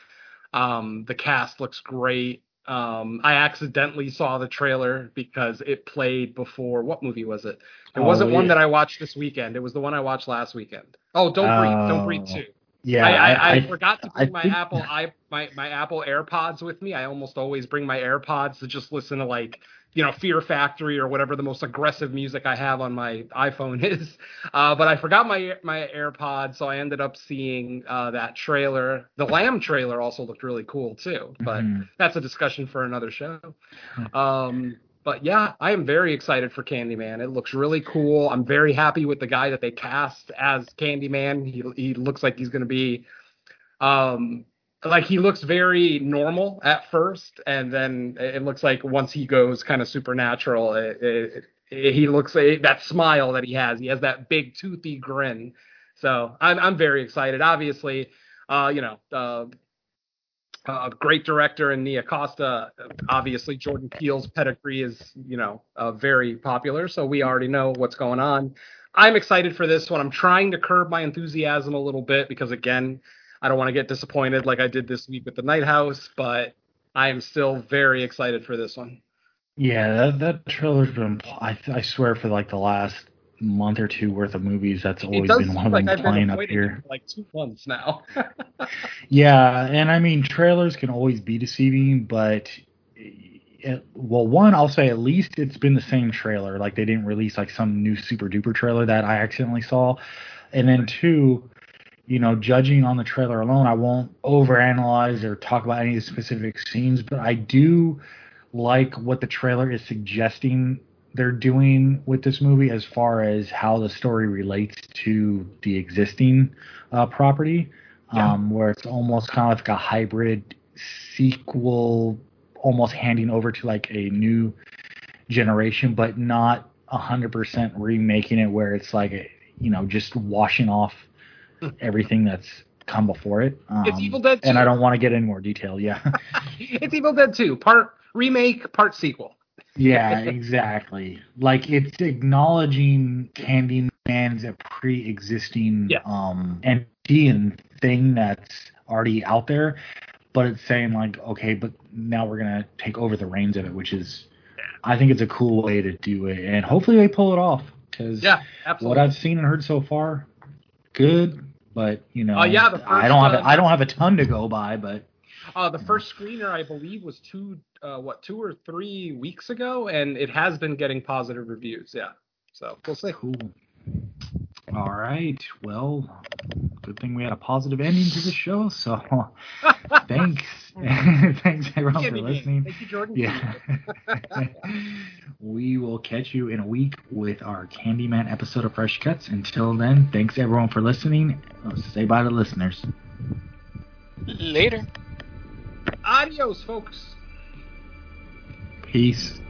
um, the cast looks great. Um, I accidentally saw the trailer because it played before. What movie was it? It oh, wasn't yeah. one that I watched this weekend. It was the one I watched last weekend. Oh, don't breathe, don't breathe oh. too. Yeah, I, I, I, I forgot to bring my think... Apple i my my Apple AirPods with me. I almost always bring my AirPods to just listen to like you know Fear Factory or whatever the most aggressive music I have on my iPhone is. Uh, but I forgot my my AirPods, so I ended up seeing uh, that trailer. The Lamb trailer also looked really cool too, but mm-hmm. that's a discussion for another show. Um, but yeah, I am very excited for Candyman. It looks really cool. I'm very happy with the guy that they cast as Candyman. He he looks like he's going to be um like he looks very normal at first and then it looks like once he goes kind of supernatural it, it, it, he looks like that smile that he has he has that big toothy grin so i'm i'm very excited obviously uh you know uh uh, great director in Nia Costa. Obviously, Jordan Peele's pedigree is, you know, uh, very popular, so we already know what's going on. I'm excited for this one. I'm trying to curb my enthusiasm a little bit because, again, I don't want to get disappointed like I did this week with the Night House, but I am still very excited for this one. Yeah, that, that trailer's been, I, I swear, for like the last month or two worth of movies. That's always been one of like them I've playing up here. like two months now. yeah, and I mean trailers can always be deceiving, but eh, it, well, one I'll say at least it's been the same trailer. Like they didn't release like some new super duper trailer that I accidentally saw, and then two. You know, judging on the trailer alone, I won't overanalyze or talk about any specific scenes, but I do like what the trailer is suggesting they're doing with this movie as far as how the story relates to the existing uh, property, yeah. um, where it's almost kind of like a hybrid sequel almost handing over to like a new generation, but not a hundred percent remaking it where it's like you know just washing off everything that's come before it. Um, It's Evil Dead and I don't want to get any more detail. Yeah, it's Evil Dead 2, part remake, part sequel. yeah, exactly. Like it's acknowledging Candyman's a pre-existing Yeah. um entity and thing that's already out there, but it's saying like, okay, but now we're gonna take over the reins of it, which is, I think it's a cool way to do it, and hopefully they pull it off because Yeah, what. I've seen and heard so far, good. But you know, Uh, yeah, the I don't have uh, a, I don't have a ton to go by, but Uh, the first screener, I believe, was two, uh, what, two or three weeks ago, and it has been getting positive reviews. Yeah, so we'll see. Cool. All right. Well, good thing we had a positive ending to the show. So thanks. thanks everyone for listening. Thank you, Jordan. Yeah. we will catch you in a week with our Candyman episode of Fresh Cuts. Until then, thanks everyone for listening. Say bye to listeners. Later. Adios, folks. Peace.